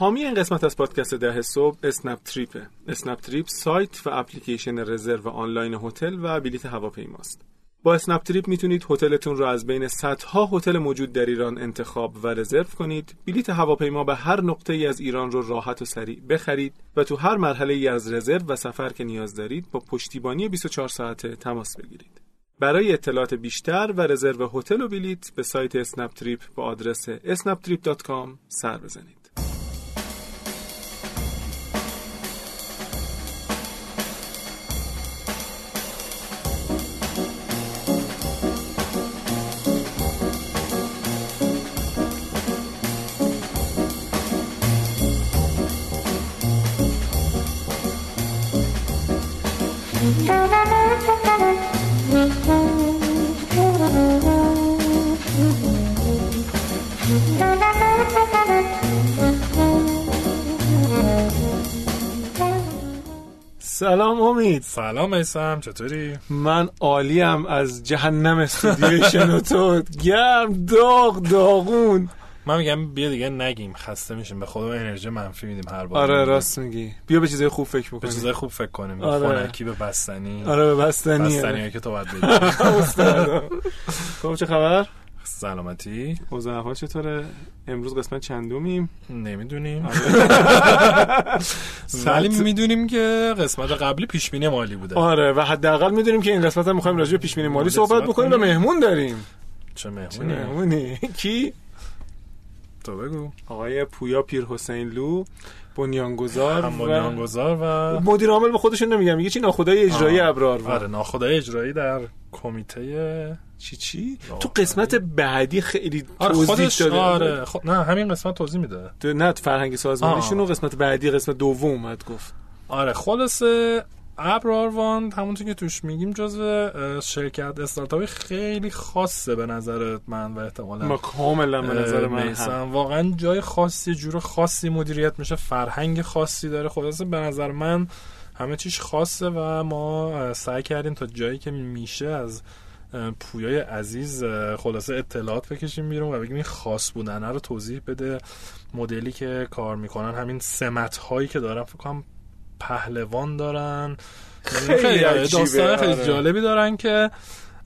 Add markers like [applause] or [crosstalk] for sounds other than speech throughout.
حامی این قسمت از پادکست ده صبح اسنپ تریپه اسنپ تریپ سایت و اپلیکیشن رزرو آنلاین هتل و بلیت هواپیماست. با اسنپ تریپ می‌تونید هتلتون رو از بین صدها هتل موجود در ایران انتخاب و رزرو کنید. بلیت هواپیما به هر نقطه ای از ایران رو راحت و سریع بخرید و تو هر مرحله ای از رزرو و سفر که نیاز دارید با پشتیبانی 24 ساعته تماس بگیرید. برای اطلاعات بیشتر و رزرو هتل و بلیت به سایت اسنپ تریپ با آدرس snaptrip.com سر بزنید. سلام امید. سلام ایسم چطوری؟ من عالیم از جهنم استودیوی شنوتو گرم داغ داغون. من میگم بیا دیگه نگیم خسته میشیم. به خودم انرژی منفی میدیم هر بار. آره راست میگی. بیا به چیزای خوب فکر به بکنیم. چیزای خوب فکر کنیم. آره. خونکی به بستنی. آره به بستنی بستنی که تو باید. [laughs] [laughs] خب چه خبر؟ سلامتی. اوضاع احوال چطوره؟ امروز قسمت چندومیم؟ نمی‌دونیم. آره. ولی می‌دونیم که قسمت قبلی پیش بینی مالی بوده. آره و حداقل می‌دونیم که این قسمت هم می‌خوایم راجع به پیش بینی مالی صحبت بکنیم و. مهمون داریم. چه مهمونی؟ مهمونی؟ [laughs] کی؟ تو بگو. آقای پویا پیر حسین لو بنیانگذار و بنیانگذار و مدیر عامل به خودشون نمیگم میگه چی؟ ناخدای اجرایی. ابرار آره و ناخدای اجرایی در کمیته چی چی تو. قسمت بعدی خیلی آره توضیح خودش داده آره خب نه همین قسمت توضیح میده تو- نه فرهنگ سازمانیشون. قسمت بعدی قسمت دوم اومد گفت آره خلاصه ابراروان همونطور که توش میگیم جزو شرکت استارتاپی خیلی خاصه به نظر من و احتمالا ما کاملا به نظر من هم. واقعا جای خاصی جور خاصی مدیریت میشه فرهنگ خاصی داره خلاصه به نظر من همه چیش خاصه و ما سعی کردیم تا جایی که میشه از پویای عزیز خلاصه اطلاعات بکشیم بیرون و بگیم این خاص بودنه رو توضیح بده مدلی که کار می‌کنن همین سمت هایی که دارن فکر کنم پهلوان دارن خیلی عجیبه، داستان خیلی آره. جالبی دارن که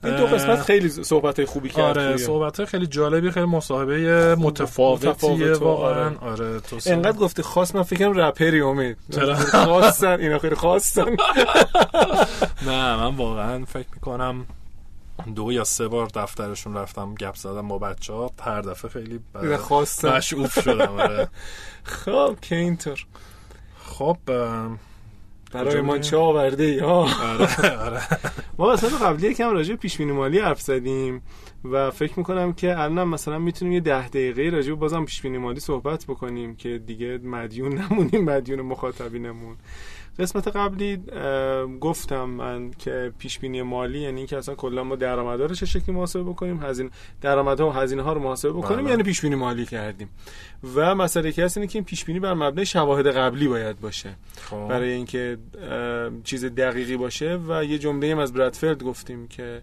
این دو قسمت خیلی صحبت خوبی کرد آره. صحبت خیلی جالبی خیلی مصاحبه متفاوتیه متفاوت واقعا آره. آره تو انقدر گفته خاص من فکرم رپری امید چرا؟ خواستن اینا خیلی خواستن [laughs] نه من واقعا فکر می‌کنم دو یا سه بار دفترشون رفتم گپ زدم با بچه ها هر دفعه خیلی مشعوف شدم آره. [laughs] خب که اینطور. خب برای ما؟ چه آورده ای آره آره. [laughs] ما قسمت قبلی کم راجع پیش مالی حرف زدیم و فکر می‌کنم که الان مثلا می‌تونیم یه ده دقیقه راجع بازم پیش مالی صحبت بکنیم که دیگه مدیون نمونیم مدیون مخاطبینمون. قسمت قبلی گفتم من که پیش بینی مالی یعنی اینکه اصلا کلا ما درآمدها رو چه شکلی محاسبه بکنیم هزینه درآمدها و هزینه ها رو محاسبه بکنیم بله. یعنی پیش بینی مالی کردیم و مسئله که هست اینه که این پیش بینی بر مبنای شواهد قبلی باید باشه خب. برای اینکه چیز دقیقی باشه و یه جمله هم از برادفیلد گفتیم که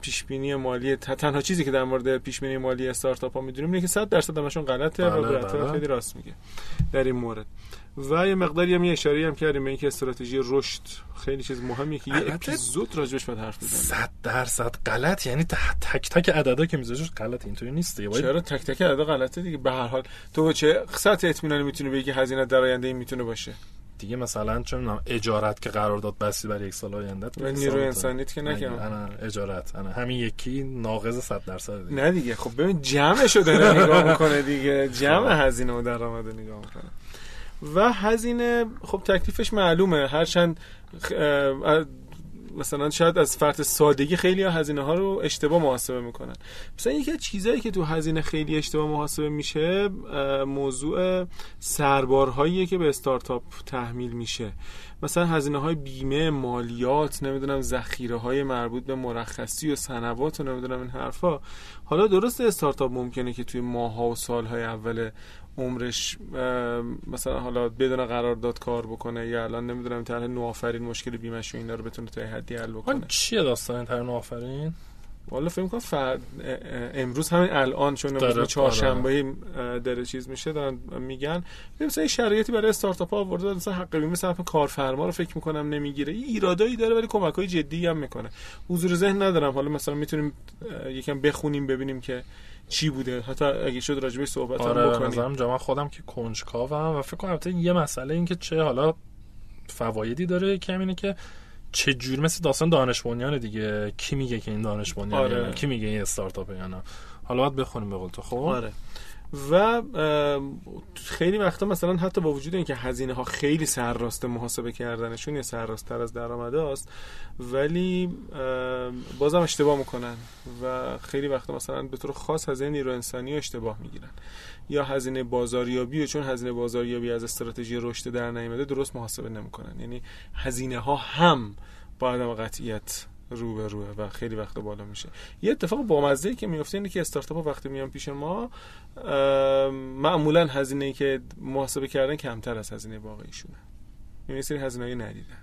پیش بینی مالی تنها چیزی که در مورد پیش بینی مالی استارتاپ ها می‌دونیم اینه که 100 درصد همشون غلطه و بله، برادفیلد بله. خیلی راست میگه در این مورد و یه مقداری هم یه اشاره هم کردیم به اینکه استراتژی رشد خیلی چیز مهمیه که یه اپیزود راجبش باید حرف بزنیم. صد درصد غلط یعنی تک تک عددا که میذاش غلط اینطوری نیست دیگه باید چرا تک تک عدد غلطه دیگه؟ به هر حال. تو به چه سطح اطمینانی می‌تونی بگی که هزینه در آینده این می‌تونه باشه؟ دیگه مثلا چه می‌دونم اجارت که قرارداد بستی برای یک سال آینده و نیرو انسانیت که نکنم انا اجارت. انا همین یکی ناقص 100 درصد دیگه. نه دیگه. خب ببین جمعشو داره نگاه می‌کنه دیگه. جمع هزینه و درآمد نگاه می‌کنه. و هزینه خب تکلیفش معلومه. هرچند مثلا شاید از فرط سادگی خیلی ها هزینه ها رو اشتباه محاسبه می‌کنن. مثلا یکی از چیزهایی که تو هزینه خیلی اشتباه محاسبه میشه موضوع سربارهاییه که به استارتاپ تحمیل میشه. مثلا هزینه های بیمه مالیات نمی‌دونم ذخیره های مربوط به مرخصی و سنوات و نمی‌دونم این حرفا. حالا درست استارتاپ ممکنه که توی ماها و سالهای اول عمرش مثلا حالا بدون قرارداد کار بکنه یا الان نمی‌دونم طرح نوآفرین مشکل بیمش و اینا رو بتونه تا حدی حل بکنه. چیه داستان ترن آفرین والا فکر کنم فر... امروز همین الان چون امروز چهارشنبه داره چیز میشه دارن میگن. مثلا شرایطی برای استارتاپ ها آورده مثلا حق بیمه صرف کارفرما رو فکر می‌کنم نمی‌گیره. ایرادایی داره ولی کمک های جدی هم می‌کنه. حضور ذهن ندارم. حالا مثلا می‌تونیم یکم بخونیم ببینیم که چی بوده؟ حتی اگه شد راجبش صحبت هم آره بکنیم نظرم جا من خودم که کنجکاوم و فکر کنم البته یه مسئله این که چه حالا فوایدی داره که اینه که چه جور مثل داستان دانش بنیانه دیگه. کی میگه که این دانش بنیانه آره. کی میگه این استارتاپه یا نه؟ حالا باید بخونیم به قول تو خب؟ آره. و خیلی وقتا مثلا حتی با وجود اینکه هزینه ها خیلی سرراست محاسبه کردنشون یا سرراست تر از درآمد است ولی بازم اشتباه می‌کنن و خیلی وقتا مثلا به طور خاص هزینه نیرو انسانی رو اشتباه می‌گیرن. یا هزینه بازاریابی و چون هزینه بازاریابی از استراتژی رشد در نیامده درست محاسبه نمی‌کنن. یعنی هزینه ها هم با عدم قطعیت رو به روه و خیلی وقت بالا میشه. یه اتفاق بامزه که میفته اینه که استارتاپ وقتی میان پیش ما معمولا هزینه ای که محاسبه کردن کمتر از هزینه واقعیشونه. یعنی سری هزینه های ندیدن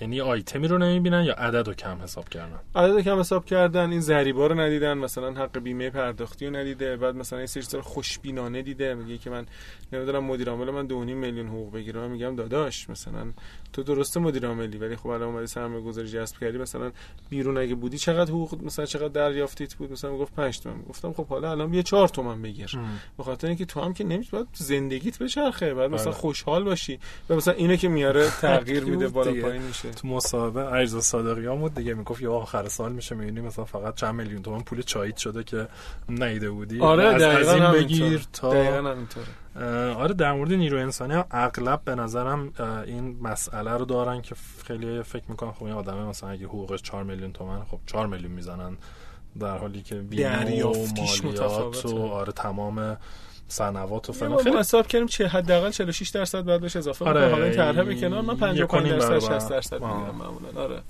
یعنی آیتمی رو نمی‌بینن یا عدد رو کم حساب کردن؟ عدد کم حساب کردن این ضریبا رو ندیدن مثلا حق بیمه پرداختی رو ندیده بعد مثلا این سری رو خوشبینانه دیده میگه که من نمی‌دونم مدیر عامل من 2.5 میلیون حقوق بگیرم من میگم داداش مثلا تو درسته مدیر عاملی ولی خب الان اومدی سرمایه گذاری جذب کردی مثلا بیرون اگه بودی چقدر حقوق مثلا چقدر دریافتیت بود؟ مثلا می‌گفت 5 تومن. گفتم خب حالا الان بیا 4 تومن بگیر. به خاطر اینکه تو هم که نمی‌تونی باید زندگیت بچرخه بعد مثلا بله. خوشحال باشی. و مثلا اینو که میاره تغییر [laughs] میده بالا. پایین میشه. تو مسابقه عریض صادقیان بود دیگه می‌گفت یا آخر سال میشه می‌بینی مثلا فقط چند میلیون تومن پول چاییت شده که نیده بودی آره از, از دقیقاً این. بگیر تا دقیقاً همینطوره اه، آره در مورد نیرو انسانی هم اغلب به نظرم این مسئله رو دارن که خیلی فکر می‌کنن خب این آدمه مثلا اگه حقوقش 4 میلیون تومن خب 4 میلیون می‌زنن در حالی که بیمه و مالیات. و آره تمام سنوات و فلان خیلی حساب کردیم چه حداقل 46 درصد بعد بهش اضافه آره، حالا این طرحه به کنار من یک 55 و نیم درصد برابر. 60 درصد آه. می‌گیرم معمولا آره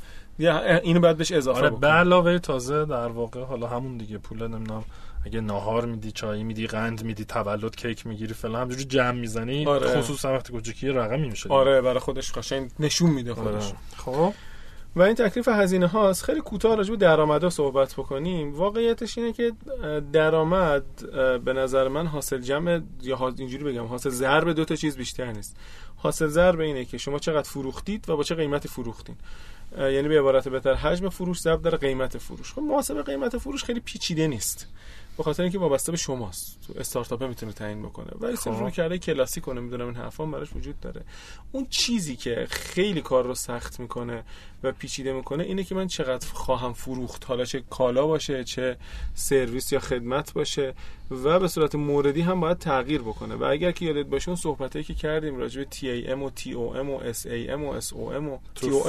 اینو بعد بهش اضافه آره. به علاوه تازه در واقع حالا همون دیگه پول نمی‌دونم اگه ناهار میدی چای میدی قند میدی تولد کیک می‌گیری فلان همجوری جمع می‌زنی آره. خصوصا وقتی کوچیکی رقمی میشه. آره برای خودش قشنگ نشون میده خودش آره. خب و این تکلیف هزینه هاست. خیلی کوتاه راجع به درآمدا صحبت بکنیم. واقعیتش اینه که درآمد به نظر من حاصل جمع یا اینجوری بگم حاصل ضرب دو تا چیز بیشتر نیست. حاصل ضرب اینه که شما چقدر فروختید و با چه قیمتی فروختین. یعنی به عبارت بهتر حجم فروش ضرب در قیمت فروش. خب محاسبه قیمت فروش خیلی پیچیده نیست. به خاطر اینکه وابسته به شماست. تو استارتاپ می‌تونه تعیین بکنه. ولی خب. صرف کرده کلاسیک کنه می‌دونم این حرفا براش وجود داره. اون چیزی که خیلی کار رو سخت می‌کنه و پیچیده می‌کنه اینه که من چقدر خواهم فروخت. حالا چه کالا باشه چه سرویس یا خدمت باشه. و به صورت موردی هم باید تغییر بکنه. و اگر که یادت باشه اون صحبتایی که کردیم راجع به TAM و TOM و SAM و SOM و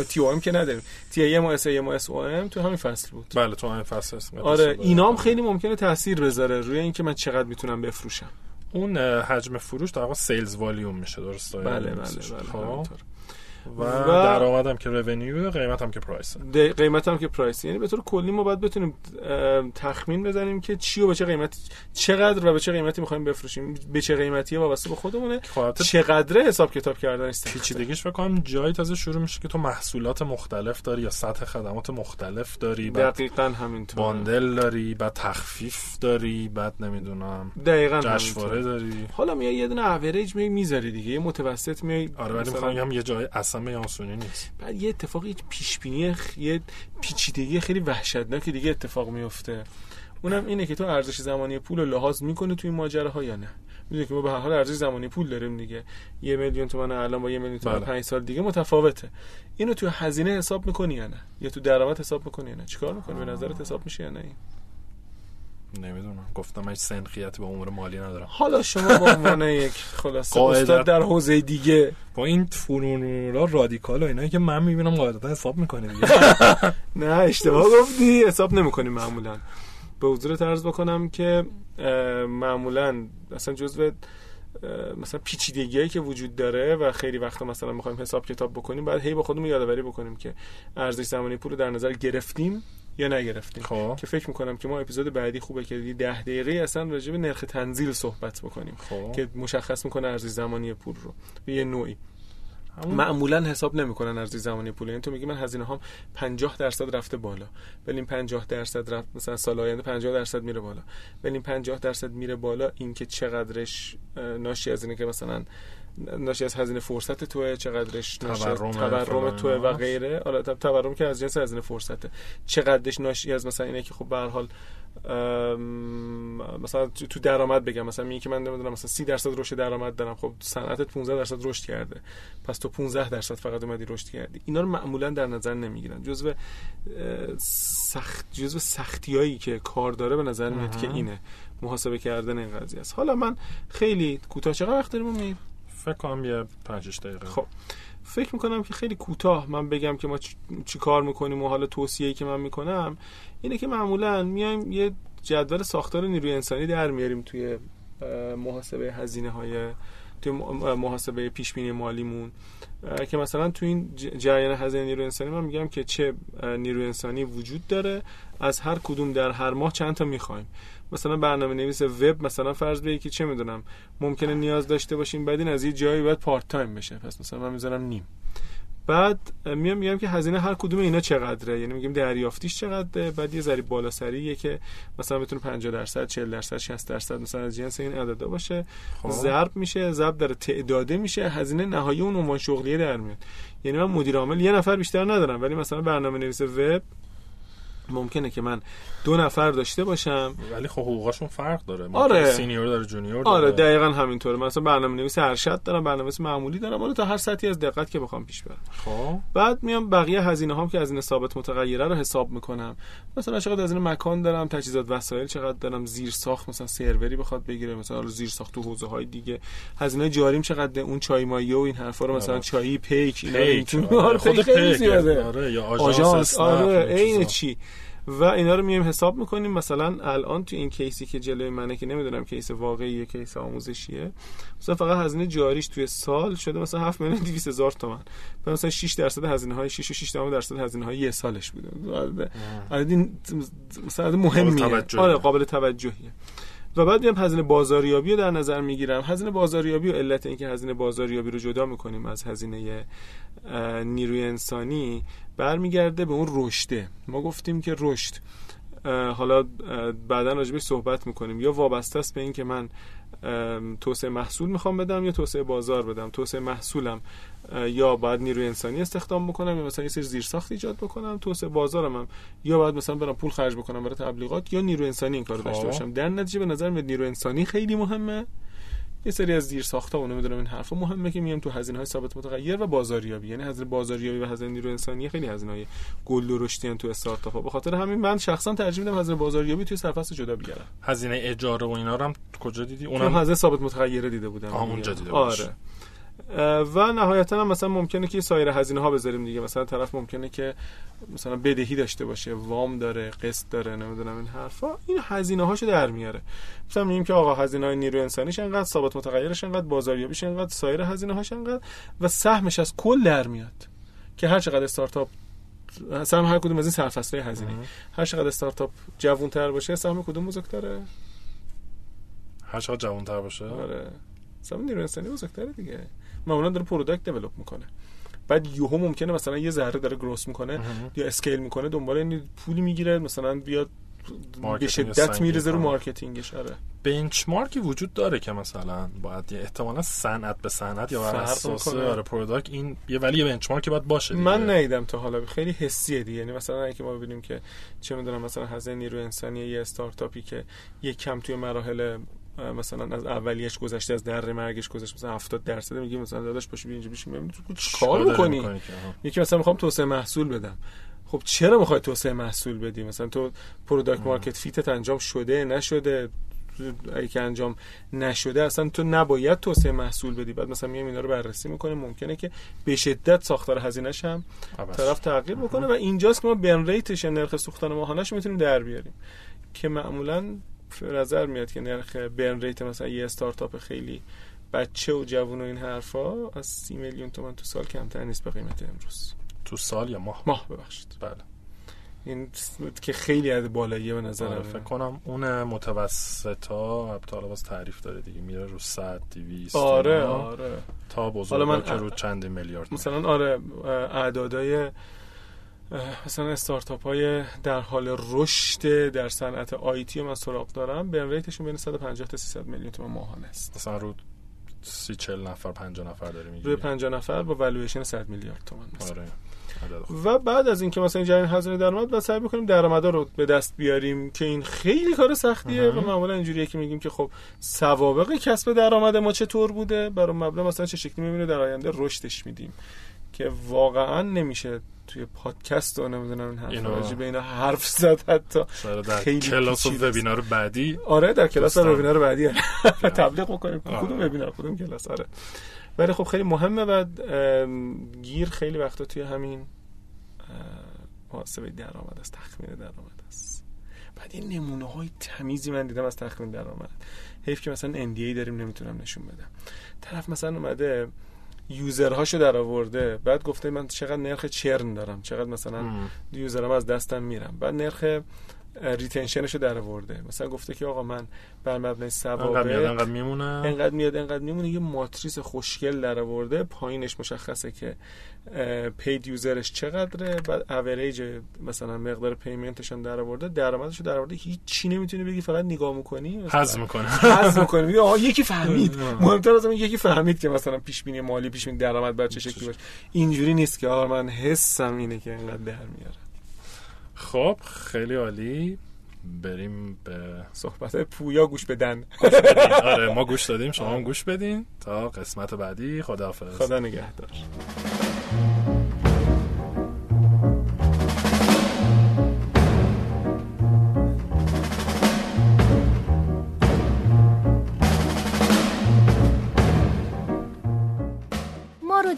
TOM که نداریم. TAM و SAM و SOM تو همین فصل بود. بله تو همین فصل اسم آره اینا هم خیلی ممکنه تاثیر بذاره روی اینکه من چقدر می‌تونم بفروشم. اون حجم فروش در واقع sales volume میشه درسته؟ بله بله خب بله همینطور. و, و- درآمدم که revenue قیمتم که price قیمت هم که price یعنی به طور کلی ما باید بتونیم تخمین بزنیم که چی و به چه قیمت چقدر و به چه قیمتی می‌خوایم بفروشیم. به چه قیمتی وابسته به خودمونه. خب چقدره حساب کتاب کردن است. پیچیدگیش فکر کنم جایی تازه شروع میشه که تو محصولات مختلف داری یا سطح خدمات مختلف داری دقیقا همینطور bundle داری بعد تخفیف داری بعد نمی‌دونم دقیقا جشنواره. داری. حالا میای یه دونه اوریج میای می‌ذاری دیگه یه متوسط میای آره ولی می‌خوام یه جای اصلا به آسونی نیست. بعد یه اتفاقی پیش بینی خ... یه پیچیدگی خیلی وحشتناک دیگه اتفاق میفته. اونم اینه که تو ارزش زمانی پول رو لحاظ می‌کنه تو این ماجراها یا نه؟ می‌دونی که ما به هر حال ارزش زمانی پول داریم دیگه. یه میلیون تومن الان با یه میلیون تومن بله. پنج سال دیگه متفاوته. اینو تو هزینه حساب می‌کنی یا نه؟ یا تو درآمد حساب می‌کنی یا نه؟ چیکار می‌کنی؟ به نظرت حساب میشه یا نه این؟ نمی‌دونم. گفتم هیچ سنخیتی با امور مالی ندارم. حالا شما به عنوان [laughs] یک خلاصه استاد در حوزه دیگه با این فنونورا رادیکال و اینایی که من می‌بینم قاعدتا حساب می‌کنه دیگه. [laughs] نه اشتباه گفتی. حساب نمی‌کنیم معمولا. به حضور طرز بکنم که معمولا اصلا جزو اه، مثلا پیچیدگیایی که وجود داره و خیلی وقتا مثلا می‌خوایم حساب کتاب بکنیم بعد هی با خودمون یادآوری بکنیم که ارزش زمانی پول رو در نظر گرفتیم. یا نگرفتیم. خب. که فکر می‌کنم که ما اپیزود بعدی خوبه که یه ده دقیقه اصلا راجع به نرخ تنزیل صحبت بکنیم. خب. که مشخص می‌کنه ارزش زمانی پول رو. به یه نوعی. همون معمولا حساب نمی‌کنن ارزی زمانی پول. یعنی تو میگی من هزینه هام 50 درصد رفته بالا. ولی این 50 درصد رفت مثلا سال آینده 50 درصد میره بالا. ولی این 50 درصد میره بالا اینکه چقدرش اه، ناشی از اینه که مثلا ناشی از هزینه فرصت توه چقدرش ناشی از تورم توه و. غیره. تب- تورم که از جنس هزینه فرصته. چقدرش ناشی از مثلا اینه که خب به هر حال مثلا تو درآمد بگم. مثلا میگه که من نمی‌دونم مثلا 30 درصد رشد درآمد دارم. خب صنعتت 15 درصد رشد کرده. پس تو 15 درصد فقط اومدی رشد کردی. اینا رو معمولا در نظر نمی‌گیرن. جزو اه، سخت جزو سختیایی که کار داره به نظر میاد که. اینه. محاسبه کردن این قضیه است. حالا من خیلی کوتاه چقدر وقت داریم؟ فکر کنم یه 5 دقیقه. خب. فکر می‌کنم که خیلی کوتاه من بگم که ما چی, چی کار می‌کنیم و حالا توصیه‌ای که من می‌کنم اینه که معمولا میایم یه جدول ساختار نیروی انسانی در میاریم توی محاسبه هزینه های توی محاسبه پیش بینی مالیمون که مثلا تو این جریان هزینه نیروی انسانی من میگم که چه نیروی انسانی وجود داره از هر کدوم در هر ماه چند تا می‌خوایم. مثلا برنامه نویس وب مثلا فرض بگی که چه می‌دونم ممکنه نیاز داشته باشیم بعد این از یه جایی باید پارت تایم بشه. پس مثلا من می‌ذارم نیم. بعد میام میگم که هزینه هر کدوم اینا چقدره؟ یعنی میگیم دریافتیش چقدره؟ بعد یه ذره بالا سریه که مثلا بتونه 50 درصد 40 درصد 60 درصد مثلا از جنس این عددا باشه. خب. ضرب میشه ضرب در تعداده میشه هزینه نهایی اون عنوان شغلیه در میاد. یعنی من مدیر عامل یه نفر بیشتر ندارم ولی مثلا برنامه نویس وب ممکنه که من دو نفر داشته باشم. ولی خب حقوقاشون فرق داره. آره. senior داره junior آره داره. دقیقا همینطوره. مثلا برنامه نویس ارشد دارم برنامه نویس معمولی دارم. حالا تا هر سطحی از دقت که بخوام پیش برم. خب. بعد میام بقیه هزینه هام که هزینه ثابت متغیره رو حساب می‌کنم. مثلا چقدر هزینه مکان دارم تجهیزات وسایل چقدر دارم زیر ساخت مثلا سروری بخواد بگیره مثلا حالا زیر ساخت تو حوزه های دیگه. هزینه جاریم چقدر اون چای مایه و این حرفا رو مثلا آره. چایی پیک اینا آره. [laughs] خود خیلی پیک. زیاده. آره یا آژانس آره این عین. چی؟ و اینا رو میایم حساب می‌کنیم. مثلا الان تو این case ی که جلوی منه که نمی‌دونم case واقعیه case آموزشیه. مثلا فقط هزینه جاریش توی سال شده مثلا 7 میلیون 200 هزار تومان مثلا 6 درصد هزینه های 6 و 6 درصد هزینه های یه سالش بوده. عدد- مثلا مهمیه. آره قابل توجهیه. و بعد میام هزینه بازاریابی رو در نظر می‌گیرم. هزینه بازاریابی و علت اینکه هزینه بازاریابی رو جدا می‌کنیم از هزینه نیروی انسانی برمیگرده به اون رشده. ما گفتیم که رشد حالا بعدا راجبش صحبت می‌کنیم. یا وابسته است به اینکه من توسعه محصول می‌خوام بدم یا توسعه بازار بدم؟ توسعه محصولم یا باید نیروی انسانی استخدام بکنم یا مثلا یه سری زیرساخت ایجاد بکنم توسعه بازارم هم. یا باید مثلا برم پول خرج بکنم برای تبلیغات یا نیروی انسانی این کارو خب. داشته باشم. در نتیجه به نظر میاد نیروی انسانی خیلی مهمه. یه سری از زیر ساختا و نمی‌دونم این حرفا. مهمه که میام تو هزینه های ثابت متغیر و بازاریابی. یعنی هزینه بازاریابی و هزینه نیروی انسانی خیلی هزینه های گل ان تو استارتاپ ها. به خاطر همین من شخصا ترجیح میدم هزینه بازاریابی توی سرفصل جدا بگیرم هزینه اجاره و اینا رو هم کجا دیدی؟ اونم هزینه ثابت متغیره دیده بودم. آه،. اونجا دیده. آره. و نهایتا هم مثلا ممکنه که سایر هزینه ها بذاریم دیگه. مثلا طرف ممکنه که مثلا بدهی داشته باشه وام داره قسط داره نمی‌دونم این حرفا. این هزینه هاشو در میاره. مثلا میگیم که آقا هزینه های نیروی انسانیش انقدر ثابت متغیرش انقدر بازاریابیش انقدر سایر هزینه هاش انقدر و سهمش از کل در میاد. که هر چقدر استارتاپ سهم هر کدوم از این سرفصل هزینه. هر چقدر استارتاپ جوان‌تر باشه سهم کدوم بزرگتره؟ هر چقدر جوان‌تر باشه؟ آره. سهم نیروی انسانی بزرگتره دیگه. معمولا داره product develop می‌کنه بعد یوهو ممکنه مثلا یه ذره داره growth می‌کنه. یا scale می‌کنه دنبال این پولی می‌گیره مثلا بیاد به شدت میریزه رو. marketing ش آره benchmark ی وجود داره که مثلا باید احتمالا صنعت به صنعت یا بر اساس. آره product این یه ولی یه benchmark ی باید باشه دیگه. من ندیدم تا حالا خیلی حسیه دیگه یعنی مثلا اگه ما ببینیم که چه می‌دونم مثلا هزینه نیروی انسانی یه استارتاپی که یه کم توی مراحل مثلا از اولیش گذشته از دره مرگش گذشته مثلا 70 درصد میگیم مثلا داداش باشه بیا اینجا بشین ببین تو کار می‌کنی. یکی مثلا می‌خوام توسعه محصول بدم. خب چرا می‌خوای توسعه محصول بدی؟ مثلا تو product market fit ت انجام شده نشده؟ اگه که انجام نشده اصلا تو نباید توسعه محصول بدی. بعد مثلا میایم اینا رو بررسی می‌کنیم ممکنه که به شدت ساختار هزینه‌ش هم. طرف تغییر بکنه و اینجاست که ما burn rate ش یا نرخ سوختن ماهانه‌اش می‌تونیم در بیاریم. که معمولا به نظر میاد که نرخ برن ریت مثلا یه استارتاپ خیلی بچه و جوون و این حرفا از سی میلیون تومن تو سال کمتر نیست به قیمت امروز. تو سال یا ماه؟ ماه ببخشید. بله. این که خیلی از بالاییه به نظر آره فکر کنم اون متوسطا البته حالا باز تعریف داره دیگه میره رو 100 200 آره آره. تا حالا بزرگ من که رو چند میلیارد. مثلا آره اعدادای مثلا استارتاپ های در حال رشد در صنعت آیتی من سراغ دارم برن ریتشون بین 150 تا 300 میلیون تومان ماهانه است مثلا رو سی چل نفر 50 نفر داری میگی روی 50 نفر با والویشن 100 میلیارد تومان مثلا. آره. و بعد از اینکه مثلا این جریان هزینه درآمد بعد سعی می‌کنیم درآمدا رو به دست بیاریم که این خیلی کار سختیه. و معمولا اینجوریه که میگیم که خب سوابق کسب درآمد ما چطور بوده برای مبلغ مثلا چه شکلی می‌بینه در آینده رشدش میدیم که واقعا نمیشه توی پادکست و نمی‌دونم این حرف راجع به اینا حرف زد حتی. در خیلی کلاس و. وبینار بعدی. آره در کلاس دوستان. وبینار بعدی. [laughs] تبلیغ بکنیم. آره. کدوم وبینار کدوم کلاس؟ آره. ولی خب خیلی مهمه و گیر خیلی وقتا توی همین محاسبه درآمد است تخمین درآمد است. بعد این نمونه های تمیزی من دیدم از تخمین درآمد. حیف که مثلا NDA داریم نمی‌تونم نشون بدم. طرف مثلا اومده user هاشو در آورده. بعد گفته من چقدر نرخ churn دارم. چقدر مثلا. user م از دست میدم. بعد نرخ retention ش رو در آورده. مثلا گفته که آقا من بر مبنای انقدر میاد سوابق انقدر میمونه؟ انقدر میاد انقدر میمونه. یه ماتریس خوشگل در آورده. پایینش مشخصه که paid user ش چقدره. بعد اوریج مثلا مقدار payment ش هم در آورده. درآمدش رو در آورده. هیچ چی نمی‌تونی بگی فقط نگاه می‌کنی. حذف می‌کنه. حذف می‌کنی. میگه آها یکی [laughs] فهمید. مهمتر از اون یکی فهمید که مثلا پیش بینی مالی پیش بینی درآمد باید چه شکلی باشه. اینجوری نیست که آقا من حسم اینه که انقدر در میاره. خب خیلی عالی. بریم به صحبت. پویا گوش بدن. [laughs] آره ما گوش دادیم شما هم گوش بدین. تا قسمت بعدی خداحافظ. خدا نگهدار.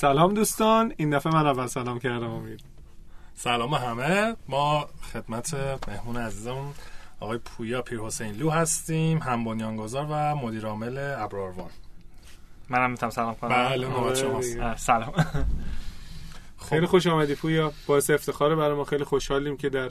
سلام دوستان این دفعه من اول سلام کردم امید. سلام همه. ما خدمت مهمون عزیزمون آقای پویا پیر حسین لو هستیم هم بنیانگذار و مدیر عامل ابراروان منم می‌تونم سلام کنم. بله آره نوبت شماست. دیگه. اه، سلام. خیلی خوش آمدی پویا. باعث افتخاره برای ما. خیلی خوشحالیم که در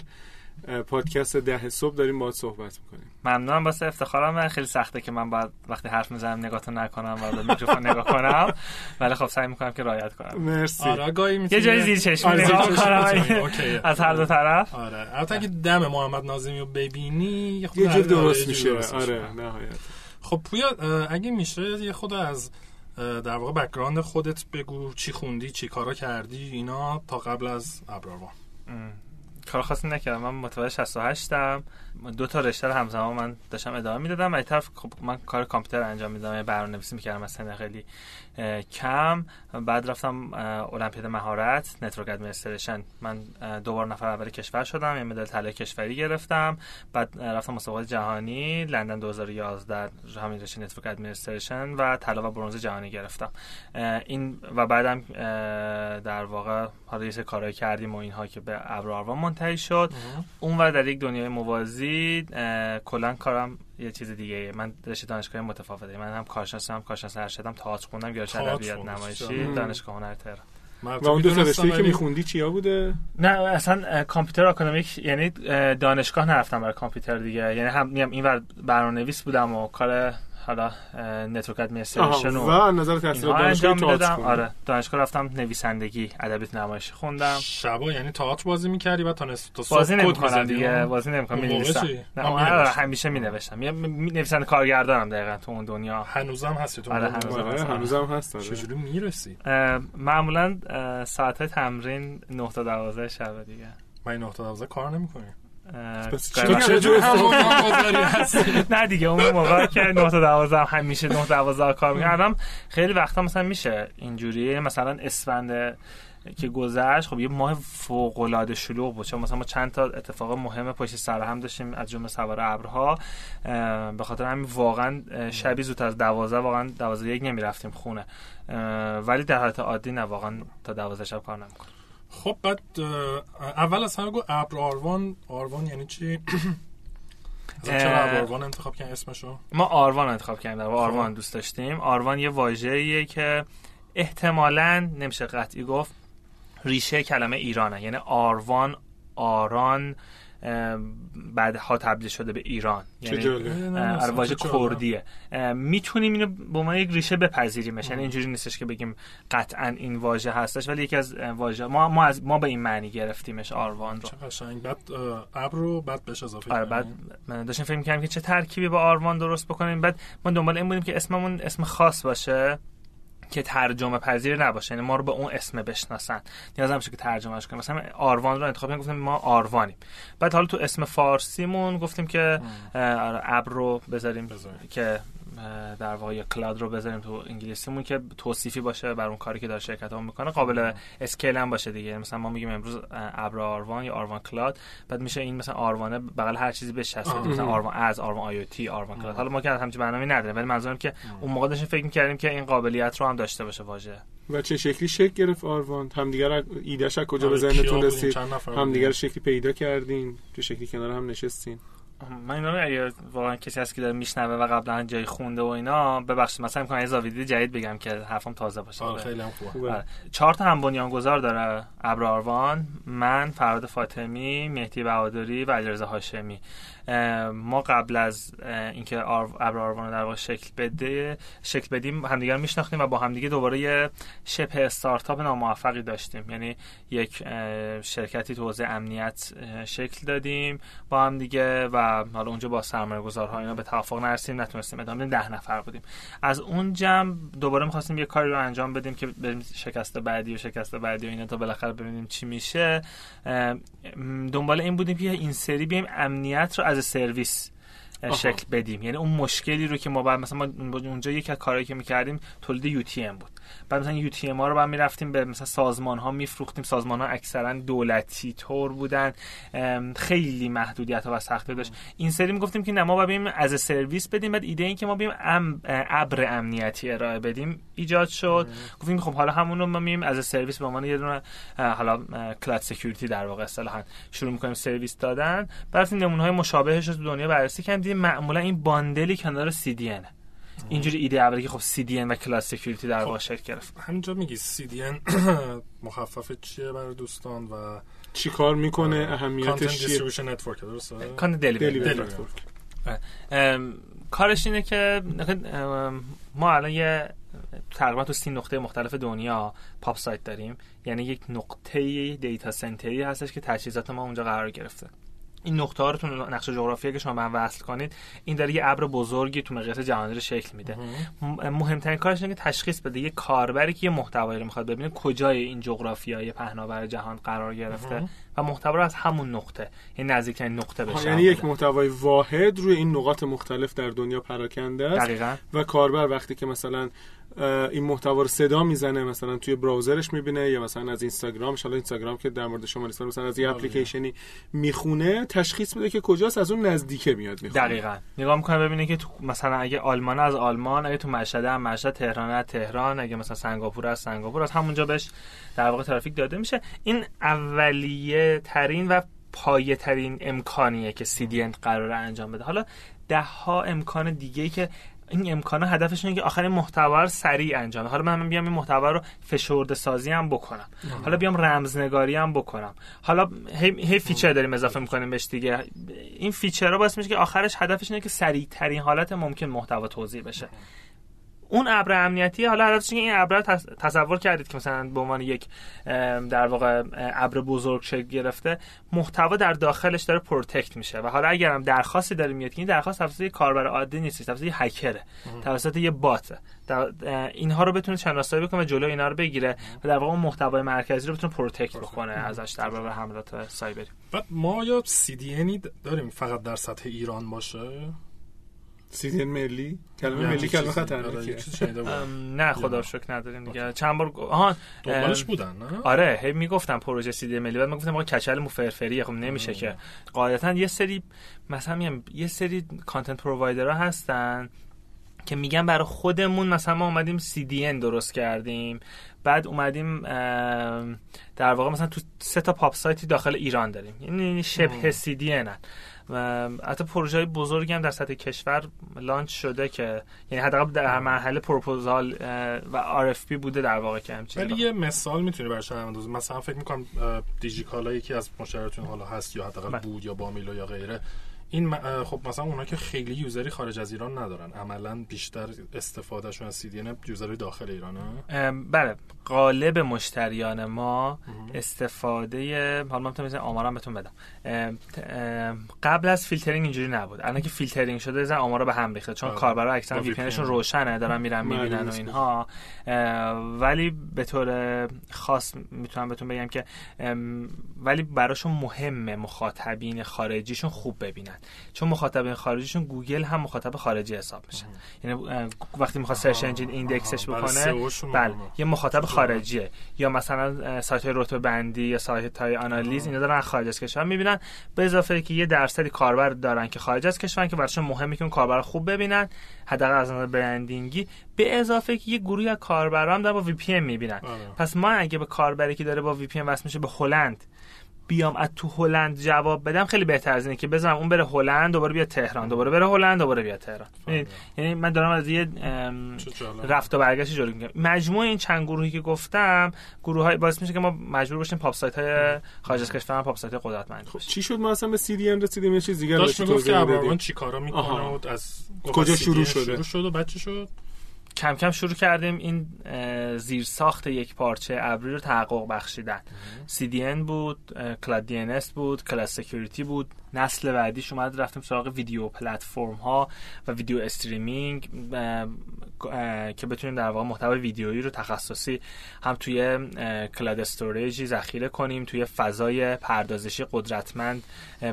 پادکست ده صبح داریم باهات صحبت می‌کنیم. ممنونم. واسه افتخارم خیلی سخته که من باید وقتی حرف می‌زنم نگاهتون نکنم و به میکروفون نگاه کنم. ولی خب سعی می‌کنم که رعایت کنم. مرسی. آره گاهی یه جایی زیر چشمی آره، زیر نگاه okay. از هر دو طرف. آره البته اگه دم محمد ناظمی رو ببینی یه جور درست میشه. آره نهایت. خب پویا اگه میشه یه خود از در واقع background خودت بگو چی خوندی چی کارا کردی اینا تا قبل از ابراروان. کار خاصی نکردم من متولد 68 ام دو تا رشته رو همزمان من داشتم ادامه می‌دادم. از طرف خب من کار کامپیوتر انجام می‌دادم برنامه‌نویسی می‌کردم از سن خیلی کم. بعد رفتم المپیاد مهارت network administration. من دوبار نفر اول کشور شدم یه مدال طلای کشوری گرفتم. بعد رفتم مسابقات جهانی لندن 2011 همین رشته network administration و طلا و برنز جهانی گرفتم. این و بعدم در واقع حالا یه کارهای کردیم و اینها که به ابراروان منتهی شد. اون و در یک دنیای موازی اه، کلا کارم یه چیز دیگه من رشته دانشگاه متفاوته. من هم کارشناس هم کارشناس ارشدم تئاتر خوندم گرایش ادبیات. نمایشی. دانشگاه هنر تهران. من و اون دو رشته‌ای که ولی- میخوندی چیا بوده؟ نه اصلا کامپیوتر آکادمیک یعنی اه، دانشگاه نرفتم برای کامپیوتر دیگه. یعنی هم میگم اینور برنامه‌نویس بودم و کار حالا network administration و نظر تحصیل دانشگاه خوندی. آره دانشگاه رفتم نویسندگی ادبیات نمایشی خوندم شبا یعنی تئاتر بازی می‌کردی و تا نصف تا صبح بازی نمی‌کنم می‌زدی، دیگه؟ بازی نمی‌کنم می‌نویسم آره،. همیشه می‌نوشتم نویسنده کارگردانم دقیقا تو اون دنیا هنوزم هستی تو آره، اون موقع؟ هنوزم. آره هنوزم هست آره. چجوری می‌رسی معمولا ساعت تمرین 9 تا 12 شب دیگه من این 9 تا 12 کار نمی‌کنی [laughs] نه دیگه اون موقع که 9 تا 12 همیشه 9 12 کار می‌کردم خیلی وقتا مثلا میشه اینجوری. مثلا اسفند که گذشت خب یه ماه فوق العاده شلوغ بود. چون مثلا ما چند تا اتفاق مهم پشت سر هم داشتیم از جمله سوار ابرها. به خاطر همین واقعا شبی زود از 12 واقعا 12 یک نمی‌رفتیم خونه. ولی در حالت عادی نه واقعا تا 12 شب کار نمی‌کنه خب بعد اول از همه گو ابر آروان. آروان یعنی چی؟ [coughs] چرا آروان انتخاب کردن اسمشو؟ ما آروان انتخاب کردیم در آروان دوست داشتیم. آروان یه واژه‌ایه که احتمالا نمیشه قطعی گفت ریشه کلمه ایرانه. یعنی آروان آران بعدها تبدیل شده به ایران. یعنی واژه کردیه. می‌تونیم اینو به عنوان یک ریشه بپذیریمش. یعنی اینجوری نیستش که بگیم قطعا این واژه هستش ولی یکی از واژه ما ما از ما به این معنی گرفتیمش آروان رو. چه قشنگ. بعد ابر رو بعد بهش اضافه آره بعد من داشتم فکر می‌کردم که چه ترکیبی با آروان درست بکنیم. بعد ما دنبال این بودیم که اسممون اسم خاص باشه. که ترجمه پذیر نباشه یعنی ما رو به اون اسم بشناسن. نیاز نمیشه که ترجمهش کنیم مثلا آروان رو انتخاب کردیم گفتیم ما آروانیم. بعد حالا تو اسم فارسیمون گفتیم که آره، ابر رو بذاریم بذاریم. که در واقع cloud رو بذاریم تو انگلیسیمون که توصیفی باشه بر اون کاری که داره شرکت ها می‌کنه. قابل scale هم باشه دیگه. مثلا ما میگیم امروز ابر آروان یا آروان cloud بعد میشه این مثلا آروانه بغل هر چیزی بچسبه مثلا آروان از آروان IT آروان cloud حالا ما که همچین برنامه‌ای نداریم ولی منظورم که اون موقع داشتیم فکر می‌کردیم که این قابلیت رو هم داشته باشه واژه. و چه شکلی شکل گرفت آروان همدیگه ایدهش از کجا به ذهنتون رسید؟ همدیگه شکلی پیدا کردین؟ چه شکلی کنار هم نشستین؟ من اینا اگه واقعا کسی هست که داره میشنوه و قبلا جای خونده و اینا ببخشید مثلا میگم از ویدیو جدید بگم که حرفم تازه باشه. آره خیلی هم خوبه. آره. چهار تا هم بنیانگذار داره ابر آروان من فراد فاطمی مهدی بهادری و علیرضا هاشمی. ما قبل از اینکه ابر در واقع شکل بده شکل بدیم همدیگه رو میشناختیم و با همدیگه دوباره یه شبه استارتاپ ناموفقی داشتیم. یعنی یک شرکتی تو حوزه امنیت شکل دادیم با همدیگه و حالا اونجا با سرمایه گذارها اینا به توافق نرسیدیم نتونستیم ادامه ده نفر بودیم. از اون جمع دوباره می‌خواستیم یه کاری رو انجام بدیم که بریم شکست بعدی و شکست بعدی و اینا تا بالاخره ببینیم چی میشه. دنبال این بودیم که این سری بیایم امنیت رو as a service شکل بدیم. یعنی اون مشکلی رو که ما بعد مثلا ما اونجا یکی از کارهایی که می‌کردیم تولید UTM بود. بعد مثلا UTM ها رو بعد می‌رفتیم به مثلا سازمان ها میفروختیم. سازمان ها اکثرا دولتی طور بودن. خیلی محدودیت ها و سختی داشت. این سری می‌گفتیم که نه ما باید as a service بدیم. بعد ایده این که ما بیایم ابر امنیتی ارائه بدیم ایجاد شد. گفتیم خب حالا همون رو ما میایم as a service به عنوان یه دونه حالا cloud security در واقع اصطلاحا شروع می‌کنیم سرویس دادن. بعد نمونه های مشابهش رو تو دنیا بررسی کردیم. معمولا این bundle ی کنار CDN اینجوری ایده اولی که خب CDN و cloud security در واقع شکل گرفت. همینجا میگی CDN [clears throat] مخفف چیه برای دوستان و چی کار می‌کنه؟ اهمیتش چیه؟ distribution network درسته؟ content delivery کارش اینه که ما الان یه تقریبا تو سی نقطه مختلف دنیا پاپ سایت داریم. یعنی یک نقطه دیتا سنتری هستش که تجهیزات ما اونجا قرار گرفته. این نقطه ها رو تو نقشه جغرافیایی که شما من وصل کنید این داره یه ابر بزرگی تو مقیاس جهانی رو شکل میده. مهمترین کارش اینه که تشخیص بده یه کاربری که یه محتوایی رو می‌خواد ببینه کجای این جغرافیای پهناور جهان قرار گرفته و محتوا رو از همون نقطه یعنی نزدیکترین نقطه بشه. یعنی یک محتوای واحد روی این نقاط مختلف در دنیا پراکنده است دقیقا. و کاربر وقتی که مثلا این محتوا رو صدا می‌زنه مثلا توی براوزرش می‌بینه یا مثلا از اینستاگرام حالا اینستاگرام که در مورد شما نیست مثلا از یه اپلیکیشنی می‌خونه تشخیص میده که کجاست از اون نزدیکه میاد می‌خونه. دقیقاً. نگاه می‌کنه ببینه که تو مثلا اگه آلمان از آلمان اگه تو مشهد هم مشهد تهران از تهران اگه مثلا سنگاپور از سنگاپور از همونجا بهش در واقع ترافیک داده میشه. این اولیه ترین و پایه ترین امکانیه که CDN قرار انجام بده. حالا ده ها امکان دیگه که این امکانه هدفش اینه که آخرین محتوا رو سریع انجام حالا من بیام این محتوا رو فشرده سازی هم بکنم. حالا بیام رمزنگاری هم بکنم. حالا هی, هی feature داریم اضافه می‌کنیم بهش دیگه. این feature ها باعث میشه که آخرش هدفش اینه که سریع ترین حالت ممکن محتوا توزیع بشه. اون ابر امنیتی حالا هدفش این ابر تصور کردید که مثلا به عنوان یک در واقع ابر بزرگ شکل گرفته محتوا در داخلش داره protect میشه. و حالا اگر هم درخواستی داره میاد که این درخواست توسط کاربر عادی نیست توسط یک هکره توسط یه bot اینها رو بتونه شناسایی بکنه و جلو اینا رو بگیره و در واقع محتوای مرکزی رو بتونه protect بکنه ازش در برابر حملات سایبری. بعد ما یا CDN داریم فقط در سطح ایران باشه؟ CDN ملی کلمه ملی کلمه خطرناکیه. نه خدا شکر نداریم دیگه. چند بار آها دنبالش بودن نه؟ آره هی می‌گفتم پروژه سیدین ملی بعد می‌گفتم آقا کچل مو فرفریه خب نمیشه که. قاعدتا یه سری مثلا یه سری کانتنت پرووایدرها هستن که میگن برای خودمون مثلا ما اومدیم CDN درست کردیم بعد اومدیم در واقع مثلا تو سه تا پاپ سایتی داخل ایران داریم. یعنی شبه CDN هن. حتی پروژه های بزرگی هم در سطح کشور لانچ شده که یعنی حداقل در مرحله پروپوزال و RFP بوده در واقع که همچین ولی یه مثال می‌تونی برای اندازه مثلا فکر می‌کنم دیجیکالا یکی از مشتریاتون حالا هست یا حداقل بله. بود یا بامیلو یا غیره این خب مثلا اونا که خیلی یوزری خارج از ایران ندارن. عملا بیشتر استفادهشون از دی یوزری داخل ایرانه. بله. قالب مشتریان ما استفاده حالا من می‌تونم آمارم بهتون بدم. قبل از فیلترینگ اینجوری نبود. الان که فیلترینگ شده زن آمارا به هم ریخته. چون آره. کاربرا اکثرا VPN روشنه دارن میرن می‌بینن و اینها. ولی به طور خاص می‌تونم بهتون بگم که ولی براشون مهمه مخاطبین خارجیشون خوب ببینن. چون مخاطبین خارجیشون گوگل هم مخاطب خارجی حساب میشه. یعنی وقتی می‌خواد search engine index ش بکنه بله. یه مخاطب خارجیه. یا مثلا سایت های رتبه بندی یا سایت های آنالیز اینا دارن خارج از کشور می‌بینن. به اضافه که یه درصدی کاربر دارن که خارج از کشور که براشون مهمه که اون کاربر خوب ببینن. حداقل از نظر برندینگی. به اضافه که یه گروهی از کاربرا هم دارن با وی پی می‌بینن. آره. پس ما اگه به کاربری که داره با وی پی وصل میشه به هلند بیام از تو هلند جواب بدم خیلی بهتر از اینه که بزنم اون بره هلند دوباره بیا تهران دوباره بره هلند دوباره بیا تهران. یعنی-, یعنی من دارم از یه رفت و برگشت جلو میگم. مجموع این چند گروهی که گفتم گروه های باعث میشه که ما مجبور باشیم PoP site های خارج از کشور PoP site قدرتمند خب چی شد؟ ما اصلا به CDN رسیدیم یه چیز دیگه داشت می‌گفت که ابرآروان چیکارا می‌کنه از کجا شروع شده؟ شروع شد و بچه شد؟ کم کم شروع کردیم این زیر ساخت یک پارچه ابری رو تحقق بخشیدن. CDN بود cloud DNS بود cloud security بود. نسل بعدیش اومد رفتیم سراغ video platform ها و video streaming که بتونیم در واقع محتوای ویدیویی رو تخصصی هم توی cloud storage ی ذخیره کنیم توی فضای پردازشی قدرتمند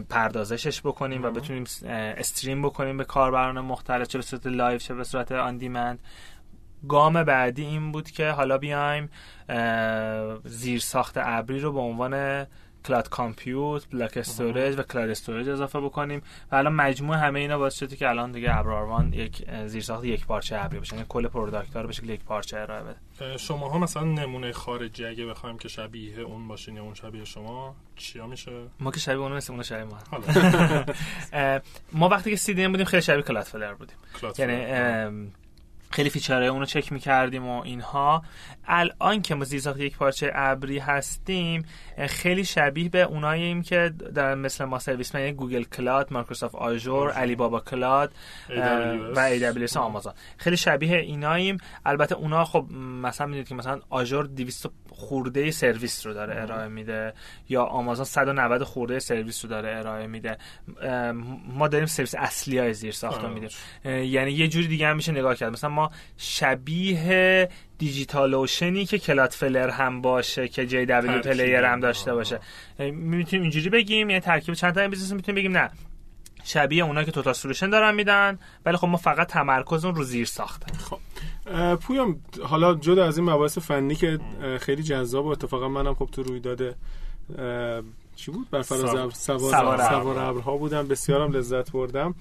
پردازشش بکنیم و بتونیم stream بکنیم به کاربران مختلف چه به صورت live چه به صورت on demand. گام بعدی این بود که حالا بیایم زیر ساخت ابری رو به عنوان cloud compute، block storage و cloud storage اضافه بکنیم. و الان مجموع همه اینا باعث شده که الان دیگه ابرآروان یک زیرساخت یک پارچه ابری بشه. یعنی کل product رو به شکل یک پارچه ارائه بده. شما ها مثلا نمونه خارجی اگه بخوایم که شبیه اون باشین یا اون شبیه شما چیا میشه؟ ما که شبیه اون مثل اون شبیه ما. [laughs] ما وقتی که CDN بودیم خیلی شبیه Cloudflare بودیم یعنی خیلی feature های اون رو چک می‌کردیم و اینها. الان که ما زیرساخت یک پارچه ابری هستیم خیلی شبیه به اوناییم که در مثل ما سرویس من Google Cloud Microsoft Azure Alibaba Cloud و AWS آمازون. خیلی شبیه ایناییم. البته اونا خب مثلا می‌دونید که مثلا Azure 200 خورده سرویس رو داره ارائه میده یا آمازون 190 خورده سرویس رو داره ارائه میده. ما داریم سرویس اصلی های زیر ساخت رو میدیم. یعنی یه جوری دیگه هم میشه نگاه کرد. مثلا ما شبیه DigitalOcean ی که Cloudflare هم باشه که JW Player هم داشته باشه. می‌تونیم اینجوری بگیم؟ یعنی ترکیب چند تا business می‌تونیم بگیم؟ نه. شبیه اونا که توتال سولوشن دارن میدن ولی خب ما فقط تمرکز اون رو زیر ساخته خب پویام حالا جدا از این مباحث فنی که خیلی جذاب و اتفاقا منم خب تو رویداد چی بود؟ بر فراز سوار سوار ابرها بودم. بسیارم لذت بردم.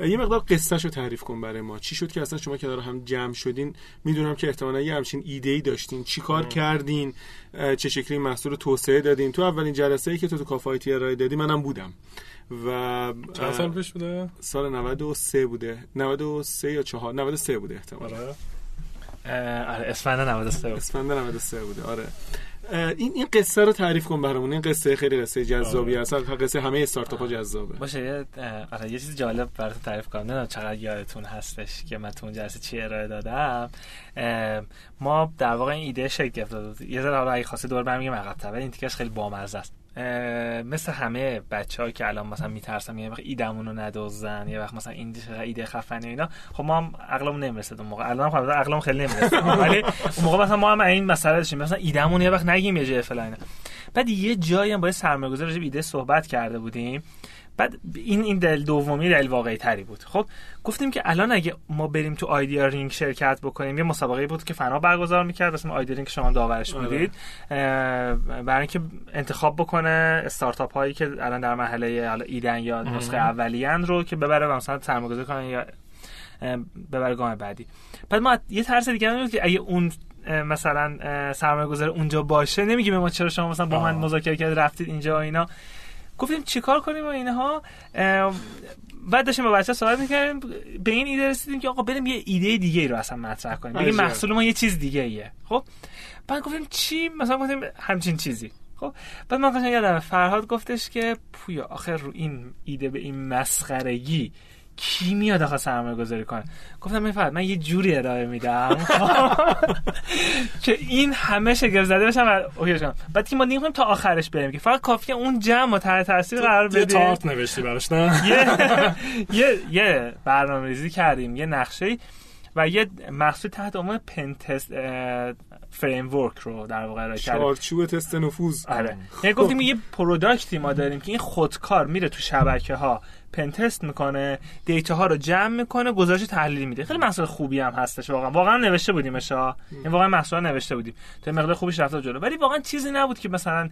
یه مقدار قصه رو تعریف کن برای ما. چی شد که اصلا شما که داره هم جمع شدین؟ می‌دونم که احتمالا یه همچین ایده ای داشتین. چی کار کردین؟ چه شکلی محصول توسعه دادین؟ تو اولین جلسه ای که تو تو کافایتی ارائه دادی منم بودم. و چند سال پیش بوده؟ سال 93 بوده. 93 یا 4 93 بوده احتمالا. آره. اسفند 93 بود. اسفند 93 بوده آره. این این قصه رو تعریف کن برامون. این قصه خیلی قصه جذابی آره. اصلا قصه همه استارتاپ ها جذابه. باشه یه آره یه چیز جالب برات تعریف کنم. نمی‌دونم چقدر یادتون هستش که من تو اون جلسه چی ارائه دادم. ما در واقع این ایده شکل گرفت یه ذره حالا اگه خواستی دور برمیگم عقب این تیکش خیلی بامزه است. مثل همه بچه که الان مثلا میترسن یه وقت ایدمون رو ندزدن یه وقت مثلا این ایده خفنه اینا. خب ما هم عقلمون نمی‌رسه اون موقع. الان خب عقلمون خیلی نمی‌رسه. [laughs] ولی اون موقع مثلا ما هم این مسئله داشتیم. مثلا ایدمون یه وقت نگیم یه جای فلان بعد یه جایی هم با سرمایه‌گذار ایده صحبت کرده بودیم. بعد این این deal دومی deal واقعی تری بود. خب گفتیم که الان اگه ما بریم تو idea ring شرکت بکنیم یه مسابقه بود که فنا برگزار می‌کرد مثلا idea ring شما داورش آره. بودید. برای اینکه انتخاب بکنه استارتاپ هایی که الان در مرحله حالا ایدن یا نسخه اولیان رو که ببره و مثلا سرمایه‌گذاری کنه یا ببره گام بعدی. بعد ما یه طرز دیگه بود که اگه اون مثلا سرمایه گذار اونجا باشه نمیگیم ما چرا شما مثلا با من مذاکره کرد رفتید اینجا و اینا. گفتیم چیکار کنیم و اینها؟ بعد داشتیم با بچه صحبت می‌کردیم به این ایده رسیدیم که آقا بریم یه ایده دیگه ای رو اصلا مطرح کنیم. بگیم محصول ما یه چیز دیگه ایه خب؟ بعد گفتیم چی؟ مثلا گفتیم همچین چیزی. خب؟ بعد من قشنگ یادم فرهاد گفتش که پویا آخر رو این ایده به این مسخرگی کی میاد آخه سرمایه گذاری کنه؟ گفتم این من یه جوری ارائه میدم. [laughs] که این همه شگفت زده بشن و اوکی شدم. بعد تا آخرش بریم که فقط کافیه اون جمع و تحت تاثیر قرار بده یه تارت نوشتی براش نه؟ [laughs] [laughs] یه یه برنامه‌ریزی کردیم یه نقشه و یه محصول تحت عنوان pentest framework رو در واقع ارائه کردیم چارچوب تست نفوذ. آره. یعنی گفتیم یه product ی ما داریم که این خودکار میره تو شبکه ها pentest می‌کنه data ها رو جمع می‌کنه گزارش تحلیلی میده. خیلی محصول خوبی هم هستش واقعا. واقعا نوشته بودیم ها این واقعا محصول نوشته بودیم. تا مقدار خوبیش رفته جلو. ولی واقعا چیزی نبود که مثلا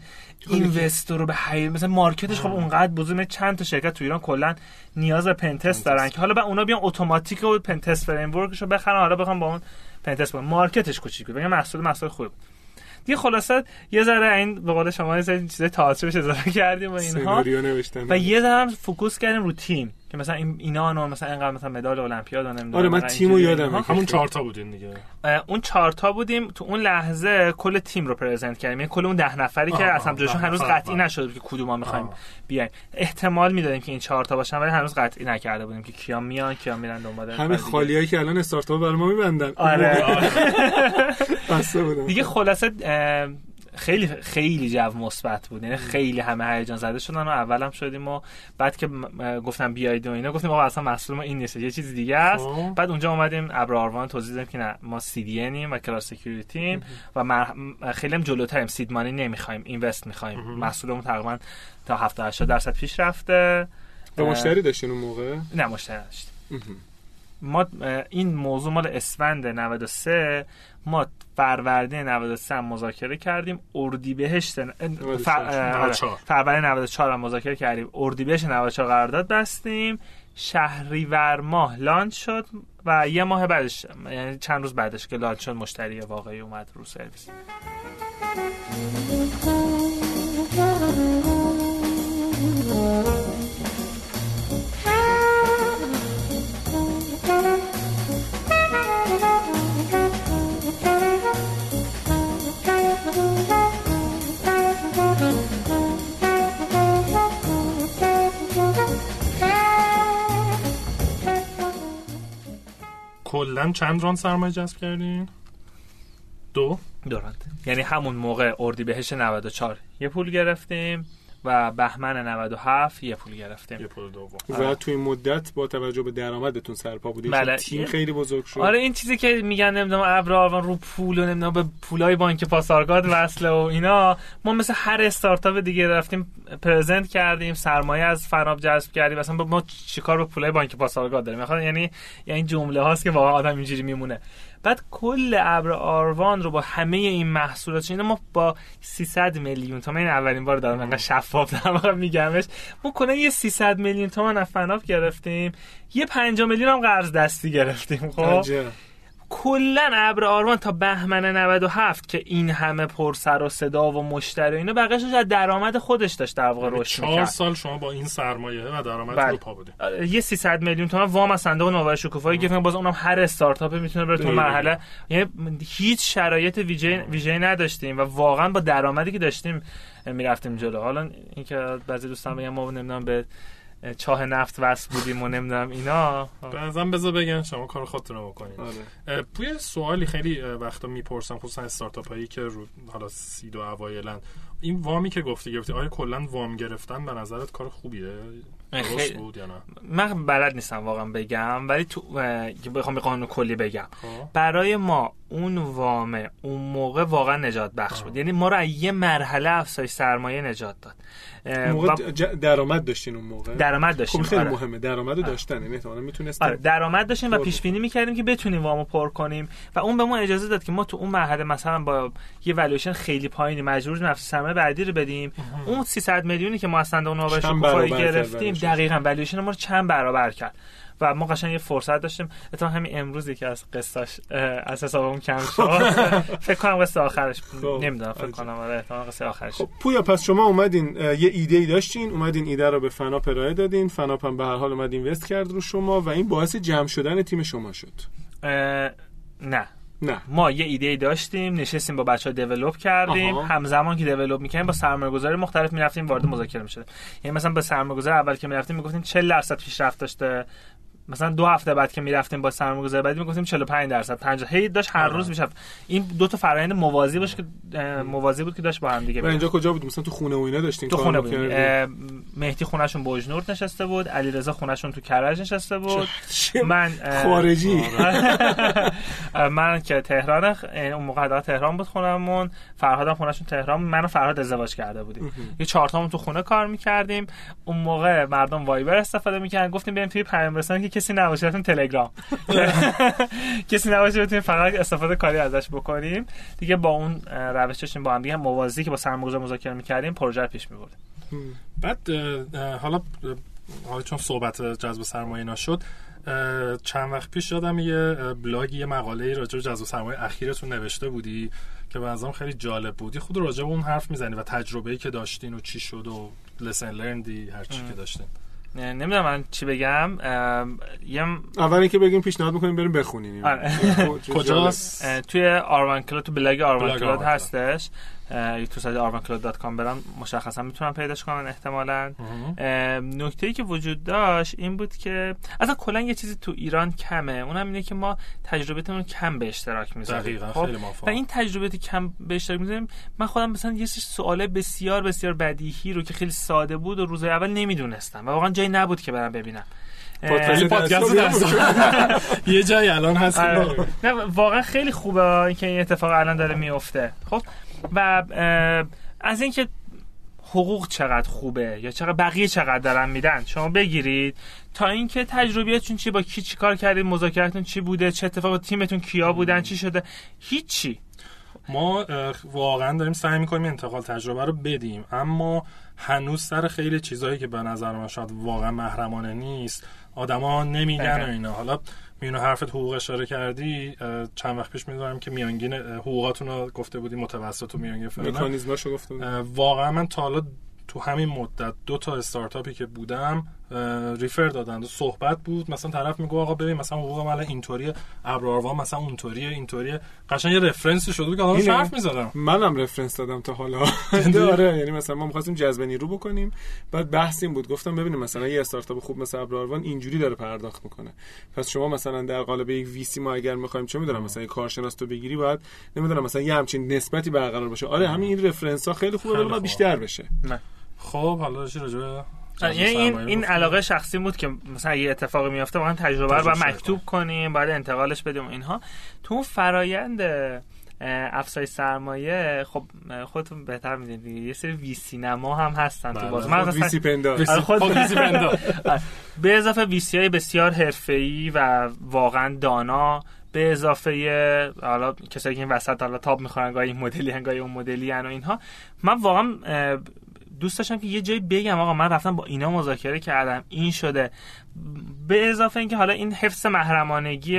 investor رو به حیل مثلا market ش خب اونقدر بزرگ چند تا شرکت تو ایران کلا نیاز به pentest دارن که حالا به اونا بیان اتوماتیک و pentest framework شو بخرن. حالا بخوام با اون pentest کنن market ش کوچیک بود. محصول محصول خوب دیگه خلاصه یه ذره این به قول شما یه چیز تئاترش اضافه کردیم و اینها. و یه ذره focus کردیم رو تیم. که مثلا این اینا نه مثلا اینقدر مثلا مدال المپیاد و نمی‌دونم آره من تیمو یادم همون چهار تا بودین دیگه. اون چهار تا بودیم. تو اون لحظه کل تیم رو present کردیم. یعنی کل اون ده نفری که اصلا جاشون هنوز قطعی نشده که کدوم ما می‌خوایم بیایم. احتمال می‌دادیم که این چهار تا باشن ولی هنوز قطعی نکرده بودیم که کیا میان کیا میرن دنبال همین خالیایی که الان استارتاپ برای ما میبندن. آره. بودم. دیگه خلاصه خیلی خیلی جو مثبت بود. یعنی خیلی همه هیجان زده شدن و اولم شدیم و بعد که گفتم بیاید و اینا گفتیم آقا اصلا مسئول ما این نیست. یه چیز دیگه است. بعد اونجا اومدیم ابر آروان توضیح دادیم که نه ما CDN و cloud security و خیلی هم جلوتریم. سید مانی نمی‌خوایم اینوست می‌خوایم. محصولمون تقریبا تا 70 80 درصد پیش رفته. به مشتری داشتین اون موقع؟ نه مشتری داشتیم ما این موضوع مال اسفند 93 ما فروردین 93 هم مذاکره کردیم اردیبهشت فروردین 94 هم مذاکره کردیم اردیبهشت 94 قرارداد بستیم شهریور ماه لانچ شد و یه ماه بعدش یعنی چند روز بعدش که لانچ شد مشتری واقعی اومد رو سرویس. کلا چند ران سرمایه جذب کردین؟ دو؟ دو یعنی همون موقع اردی بهش 94 یه پول گرفتیم. و بهمن 97 یه پول گرفتیم. یه پول دوم. و تو این مدت با توجه به درآمدتون سرپا بودید بله. تیم خیلی بزرگ شد. آره این چیزی که میگن نمی‌دونم ابر آروان رو پول و نمی‌دونم به پولای بانک پاسارگاد وصله و اینا. ما مثل هر استارتاپ دیگه رفتیم پرزنت کردیم سرمایه از فراب جذب کردیم. مثلا ما چیکار به پولای بانک پاسارگاد داریم؟ یعنی یعنی جمله هاست که واقعا آدم اینجوری میمونه. بعد کل ابر آروان رو با همه این محصولات اینا ما با 300 میلیون تومان این اولین بار دارم انقدر شفاف واقع میگمش. ما کلا یه 300 میلیون تومان از فناف گرفتیم. یه 5 میلیون هم قرض دستی گرفتیم خب؟ کلا ابر آرمان تا بهمن 97 که این همه پر سر و صدا و مشتری و اینا بقیه‌اش از درآمد خودش داشت در واقع یعنی رشد می‌کرد. سال شما با این سرمایه و درآمد بله. رو پا بودید یه 300 میلیون تومان وام از صندوق نوآوری شکوفایی گرفتن باز اونم هر استارتاپ می‌تونه بره تو. مرحله. یعنی هیچ شرایط ویژه ویژه نداشتیم و واقعا با درآمدی که داشتیم می‌رفتیم جلو. حالا اینکه بعضی دوستان بگن ما نمی‌دونم به چاه نفت وصل بودیم و نمی‌دونم اینا. به نظرم بذار بگن شما کار خودتون رو بکنید. آره. پوی سوالی خیلی وقتا می‌پرسم خصوصا استارتاپ هایی که رو حالا سید و اوایلن. این وامی که گفتی گرفتی آیا کلا وام گرفتن به نظرت کار خوبیه؟ درست خیلی- بود یا نه؟ من بلد نیستم واقعا بگم ولی تو بخوام به قانون کلی بگم. خب. برای ما اون وام اون موقع واقعا نجات بخش بود. یعنی ما رو از یه مرحله افزایش سرمایه نجات داد. موقع درآمد داشتین اون موقع؟ درآمد خب داشتیم خیلی آره. مهمه درآمد رو داشتن یعنی احتمالاً می‌تونستین آره درآمد داشتیم و پیش بینی می‌کردیم که بتونیم وامو پر کنیم و اون به ما اجازه داد که ما تو اون مرحله مثلا با یه والویشن خیلی پایینی مجبور افزایش سرمایه بعدی رو بدیم. اون 300 میلیونی که ما از صندوق کرد گرفتیم. دقیقاً والویشن ما رو چند برابر کرد. و ما قشنگ یه فرصت داشتیم. اتفاقا همین امروزی که از قصاش از حسابمون کم شد. [laughs] فکر کنم قصه آخرش. نمی‌دونم فکر. کنم. آره احتمال قصه آخرش. خب پویا پس شما اومدین یه ایده ای داشتین اومدین ایده رو به فناپ ارائه دادین. فناپ هم به هر حال اومد اینوست کرد رو شما و این باعث جمع شدن تیم شما شد. نه. نه. ما یه ایده ای داشتیم نشستیم با بچه ها دیولوب کردیم. آها. همزمان که دیولوب می‌کنیم با سرمایه گذاری مختلف می‌رفتیم وارد مذاکره می‌شدیم. یعنی مثلا با سرمایه گذار اول که می‌رفتیم می‌گفتیم 40 درصد پیشرفت داشته مثلا دو هفته بعد که می‌رفتیم با سرمایه گذاری بعدی می‌گفتیم 45 درصد 50 هی داشت هر آره. روز میشفت این دو تا فرآیند موازی باشه که موازی بود که داشت با هم دیگه اینجا کجا بود؟ مثلا تو خونه و اینا داشتین تو خونه؟ اه، مهدی خونشون بوجنورد نشسته بود علیرضا خونشون تو کرج نشسته بود. من خارجی. [laughs] من که تهران اون موقع تهران بود خونمون. فرهادم خونشون تهران من و فرهاد ازدواج کرده بودیم. یه چهار تامون تو خونه کار می‌کردیم. اون موقع مردم وایبر استفاده می‌کردن. گفتیم بریم توی پیام رسانی که کسی نباشه رفتیم تلگرام. [laughs] کسی نباشه بتونیم فقط استفاده کاری ازش بکنیم. دیگه با اون اه، روش داشتیم با هم دیگه موازی که با سرمایه‌گذار مذاکره می‌کردیم پروژه رو پیش میبردیم. بعد حالا حالا چون صحبت جذب سرمایه اینا شد اه، چند وقت پیش یادم یه اه، بلاگی یه مقاله راجع به جذب سرمایه اخیرتون نوشته بودی که به خیلی جالب بودی. خود راجع به اون حرف می‌زنی و تجربه‌ای که داشتین و چی شد و لسن لرندی هر چی که داشتین. نمی‌دونم من چی بگم یه اول اینکه بگیم پیشنهاد می‌کنیم بریم بخونیم آره. کجاست توی آروان کلود تو بلاگ آروان کلود. هستش تو سایت arvancloud.com برم مشخصا می‌تونم پیداش کنن احتمالا. نکته ای که وجود داشت این بود که اصلا کلا یه چیزی تو ایران کمه. اونم اینه که ما تجربتمون کم به اشتراک می‌ذاریم. خیلی و این تجربه کم به اشتراک می‌ذاریم. من خودم مثلا یه سری سوال بسیار بسیار بدیهی رو که خیلی ساده بود و روز اول نمی‌دونستم و واقعا جایی نبود که برم ببینم. پادکست [laughs] یه جایی الان هست آره. نه واقعا خیلی خوبه اینکه این اتفاق الان داره میفته خب؟ و از اینکه حقوق چقدر خوبه یا چقدر بقیه چقدر دارن میدن شما بگیرید تا اینکه تجربیاتتون چی با کی چی کار کردید مذاکرتون چی بوده چه اتفاق با تیمتون کیا بودن چی شده هیچی. ما واقعا داریم سعی می‌کنیم انتقال تجربه رو بدیم اما هنوز سر خیلی چیزهایی که به نظر من شاید واقعا محرمانه نیست آدما نمیگن و دقیقاً. اینا. حالا میونو حرفت حقوق اشاره کردی چند وقت پیش می‌دونم که میانگین حقوقاتون رو گفته بودی متوسط و میانگین فلان مکانیزماشو گفته بود. اه، واقعا من تا حالا تو همین مدت دو تا استارتاپی که بودم ریفر دادن صحبت بود مثلا طرف میگه آقا ببین مثلا حقوق مال اینطوریه ابراروان مثلا اونطوریه اینطوریه. قشنگ یه رفرنسی شده که آدم. حرف می‌زدم. منم رفرنس دادم تا حالا. [laughs] آره یعنی مثلا ما می‌خواستیم جذب نیرو بکنیم. بعد بحث این بود. گفتم ببینیم مثلا یه استارتاپ خوب مثل ابراروان اینجوری داره پرداخت می‌کنه. پس شما مثلا در قالب یک ویسی ما اگر می‌خوایم چه می‌دونم مثلا یک کارشناس تو بگیری باید نمی‌دونم مثلا یه همچین نسبتی برقرار باشه. آره همین این رفرنس ها خیلی خوبه ولی. بیشتر بشه. خب حالا چی راجع این سرمایه این گفتیم؟ علاقه شخصی بود که مثلا یه اتفاقی میفته واقعا تجربه رو مکتوب کنیم بعد انتقالش بدیم اینها. تو اون فرایند اه، افزایش سرمایه خب خودتون بهتر می‌دونید دیگه. یه سری وی سینما هم هستن تو بله. باز خود من مثلا- ویسی پندار. آره، خود خود ویسی بندا. [laughs] به اضافه ویسی های بسیار حرفه‌ای و واقعا دانا به اضافه حالا کسایی که این وسط حالا تاب می‌خورن گاهی این مدلی هن، گاهی اون مدلی و اینها. من واقعا دوست داشتم که یه جایی بگم آقا من رفتم با اینا مذاکره کردم این شده. به اضافه اینکه حالا این حفظ محرمانگی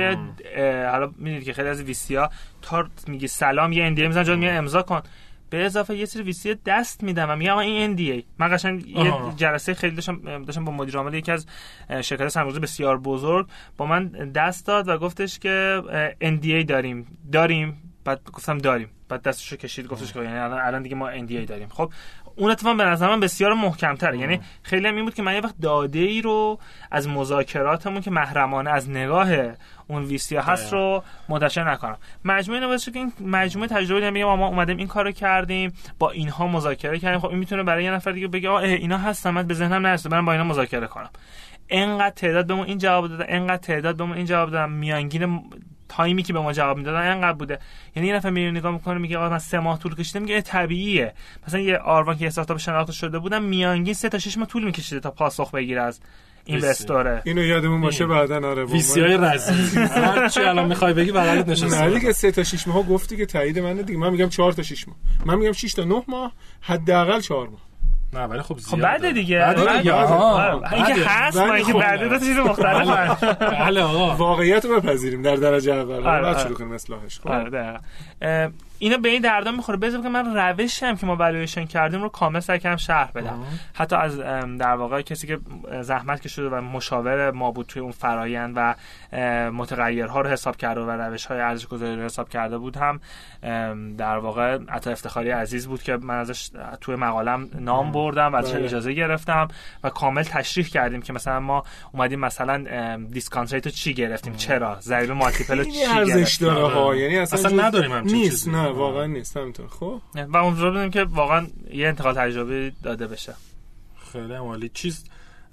حالا می‌دونید که خیلی از ویسی ها تا میگه سلام یه اندی میزن جا میگه امضا کن. به اضافه یه سری ویسی دست میدم و میگم این NDA من قشنگ یه جلسه خیلی داشتم داشتم با مدیر عامل یکی از شرکت سرمایه‌گذاری بسیار بزرگ با من دست داد و گفتش که NDA داریم. داریم. بعد گفتم داریم. بعد دستشو کشید گفتش که یعنی الان دیگه ما NDA داریم. خب اون اتفاق به نظر من بسیار محکمتره. یعنی خیلی هم این بود که من یه وقت داده ای رو از مذاکراتمون که محرمانه از نگاه اون ویسی هست رو منتشر نکنم. مجموعه اینو که این مجموعه تجربه میگم ما اومدیم این کارو کردیم با اینها مذاکره کردیم. خب این می‌تونه برای یه نفر دیگه بگه آه اینا هستن من به ذهنم نرسید برام با اینا مذاکره کنم. انقدر تعداد به ما این جواب دادن انقدر تعداد به ما این جواب دادن. میانگین تایمی که به ما جواب می‌دادن انقدر بوده. یعنی یه نفر میره نگاه می‌کنه میگه آقا من سه ماه طول کشیده میگه طبیعیه. مثلا یه آروان که استارتاپ شناخته شده بودم میانگین سه تا شش ماه طول میکشیده تا پاسخ بگیره از اینوستوره اینو یادمون باشه بعدا آره [laughs] ویسی های رزی. چی الان می‌خوای بگی بغلت نشسته. نه دیگه 3 تا 6 ماه گفتی که تایید منه دیگه. من میگم 4 تا 6 ماه. من میگم 6 تا 9 ماه حداقل 4 ماه. نه ولی خب خب بعد دیگه. بعد دیگه اینکه هست ما اینکه بعد دو چیز مختلف بله. آقا. واقعیت رو بپذیریم در درجه اول. بعد شروع کنیم اصلاحش؟ خب اینا به این دردا می‌خوره. بذار که من روشم که ما والویشن کردیم رو کامل سعی کردم شرح بدم. حتی از در واقع کسی که زحمت کشیده و مشاور ما بود توی اون فرایند و متغیرها رو حساب کرده و روش های ارزش گذاری رو حساب کرده بود هم در واقع عطا افتخاری عزیز بود که من ازش توی مقالم نام بردم و ازش بله. اجازه گرفتم و کامل تشریح کردیم که مثلا ما اومدیم مثلا discount rate رو چی گرفتیم؟ چرا؟ ضریب multiple چی ارزش داره ها. یعنی اصلا نداریم هم نیست نه. واقعا نیست همینطور. خب؟ و اونجا بودیم که واقعا یه انتقال تجربه داده بشه. خیلی عالی. چیز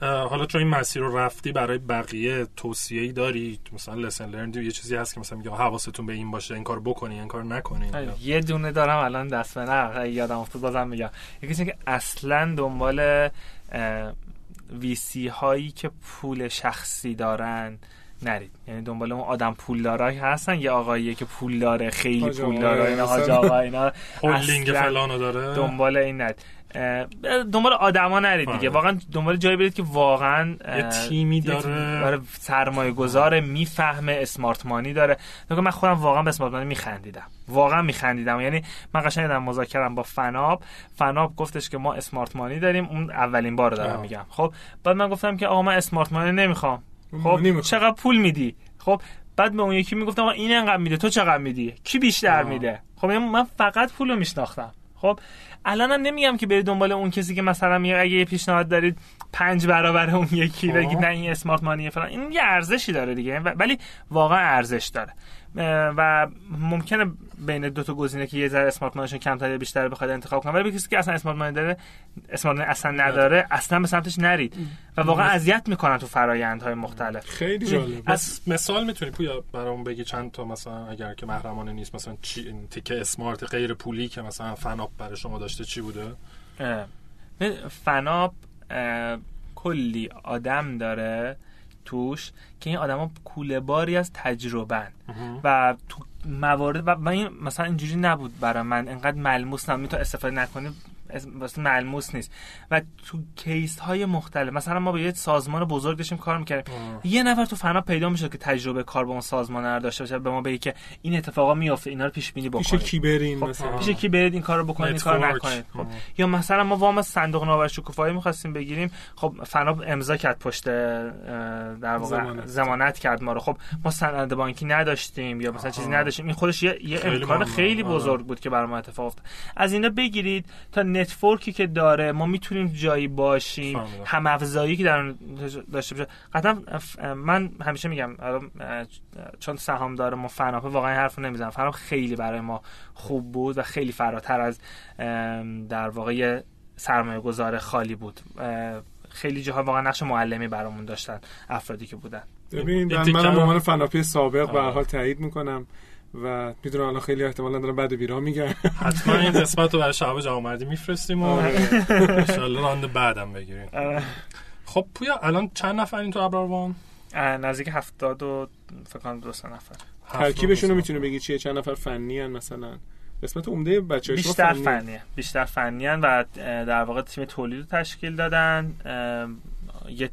حالا چون این مسیر رو رفتی برای بقیه توصیه ای داری؟ مثلا lesson learned یه چیزی هست که مثلا میگه حواستون به این باشه این کار بکنی این کار نکنی. یه دونه دارم الان دست به نه یادم افتاد بازم میگم. یکی که اصلا دنبال ویسی هایی که پول شخصی دارن نرید. یعنی دنبال اون آدم پولدارایی هستن. یه آقاییه که پول داره خیلی پول داره اینا حاج آقا اینا هولینگ فلانو داره؟ دنبال این نرید. دنبال آدما نرید دیگه. واقعا دنبال جایی برید که واقعا یه تیمی داره. سرمایه گذار می‌فهمه اسمارت مانی داره من خودم واقعا به اسمارت مانی میخندیدم. واقعا میخندیدم. یعنی من قشنگ در مذاکرم با فناب. فناب گفتش که ما اسمارت مانی داریم. اون اولین بار دارم میگم. خب بعد من گفتم که آقا من اسمارت مانی نمی‌خوام. خب چقدر پول میدی؟ خب بعد به اون یکی می‌گفتم این انقدر میده تو چقدر میدی؟ کی بیشتر میده؟ خب من فقط پولو میشناختم. خب الانم نمیگم که برید دنبال اون کسی که مثلا میگه اگه یه پیشنهاد دارید پنج برابر اون یکی بگید نه این اسمارت مانیه فلان. این یه ارزشی داره دیگه ولی واقعا ارزش داره. و ممکنه بین دو تا گزینه که یه ذره اسمارت مانیشون کمتر یا بیشتر بخواد انتخاب کنه ولی کسی که اصلا اسمارت مانی داره اسمارت مانی اصلا نداره. اصلا به سمتش نرید. و واقعا اذیت می‌کنن تو فرایندهای مختلف. خیلی جالب. از مثال می‌تونی پویا برام بگی چند تا مثلا اگر که محرمانه نیست مثلا چی تیکه اسمارت غیر پولی که مثلا فناپ برای شما داشته چی بوده؟ فناپ کلی آدم داره توش که این آدما کوله باری از تجربه و تو موارد و این مثلا اینجوری نبود برای من. انقدر ملموس تو استفاده نکنی ملموس نیست. و تو کیس های مختلف مثلا ما به یه سازمان بزرگ داشتیم کار می‌کردیم. یه نفر تو فنا پیدا می‌شد که تجربه کار با اون سازمان رو داشته باشه به ما بگه که این اتفاقا میافته اینا رو پیش بینی بکنید. پیش کی برین خب مثلا؟ پیش کی برید این کارو بکنید این کارو نکنید. خب. یا مثلا ما وام صندوق نوآور شکوفایی می‌خواستیم بگیریم. خب فنا امضا کرد پشت در واقع زمانت. کرد ما رو. خب ما سند بانکی نداشتیم یا مثلا چیزی نداشتیم. این خودش یه, یه امکان خیلی بزرگ بود که برای ما اتفاق افتاد. از اینا بگیرید تا نتورکی که داره ما می‌تونیم جایی باشیم هم افزایی که در داشته باشه. قطعا من همیشه میگم چون سهام داره ما فناپه واقعا حرف نمی‌زنم. فناپ خیلی برای ما خوب بود و خیلی فراتر از در واقع سرمایه گذار خالی بود. خیلی جاها واقعا نقش معلمی برامون داشتن افرادی که بودن. ببین من من به عنوان فناپی سابق به حال تایید می‌کنم. و می‌دونم الان خیلی احتمالا دارم بعد بیرا میگن حتما این قسمت رو برای شعب جوامردی میفرستیم و آره. انشالله راند بعدم بگیریم. آره. خب پویا الان چند نفر این تو ابراروان نزدیک هفتاد و فکر کنم دو نفر. ترکیبشون رو می‌تونه بگی چیه؟ چند نفر فنی هن مثلا؟ قسمت عمده بچه بیشتر فنی بیشتر فنی و در واقع تیم تولید رو تشکیل دادن. یه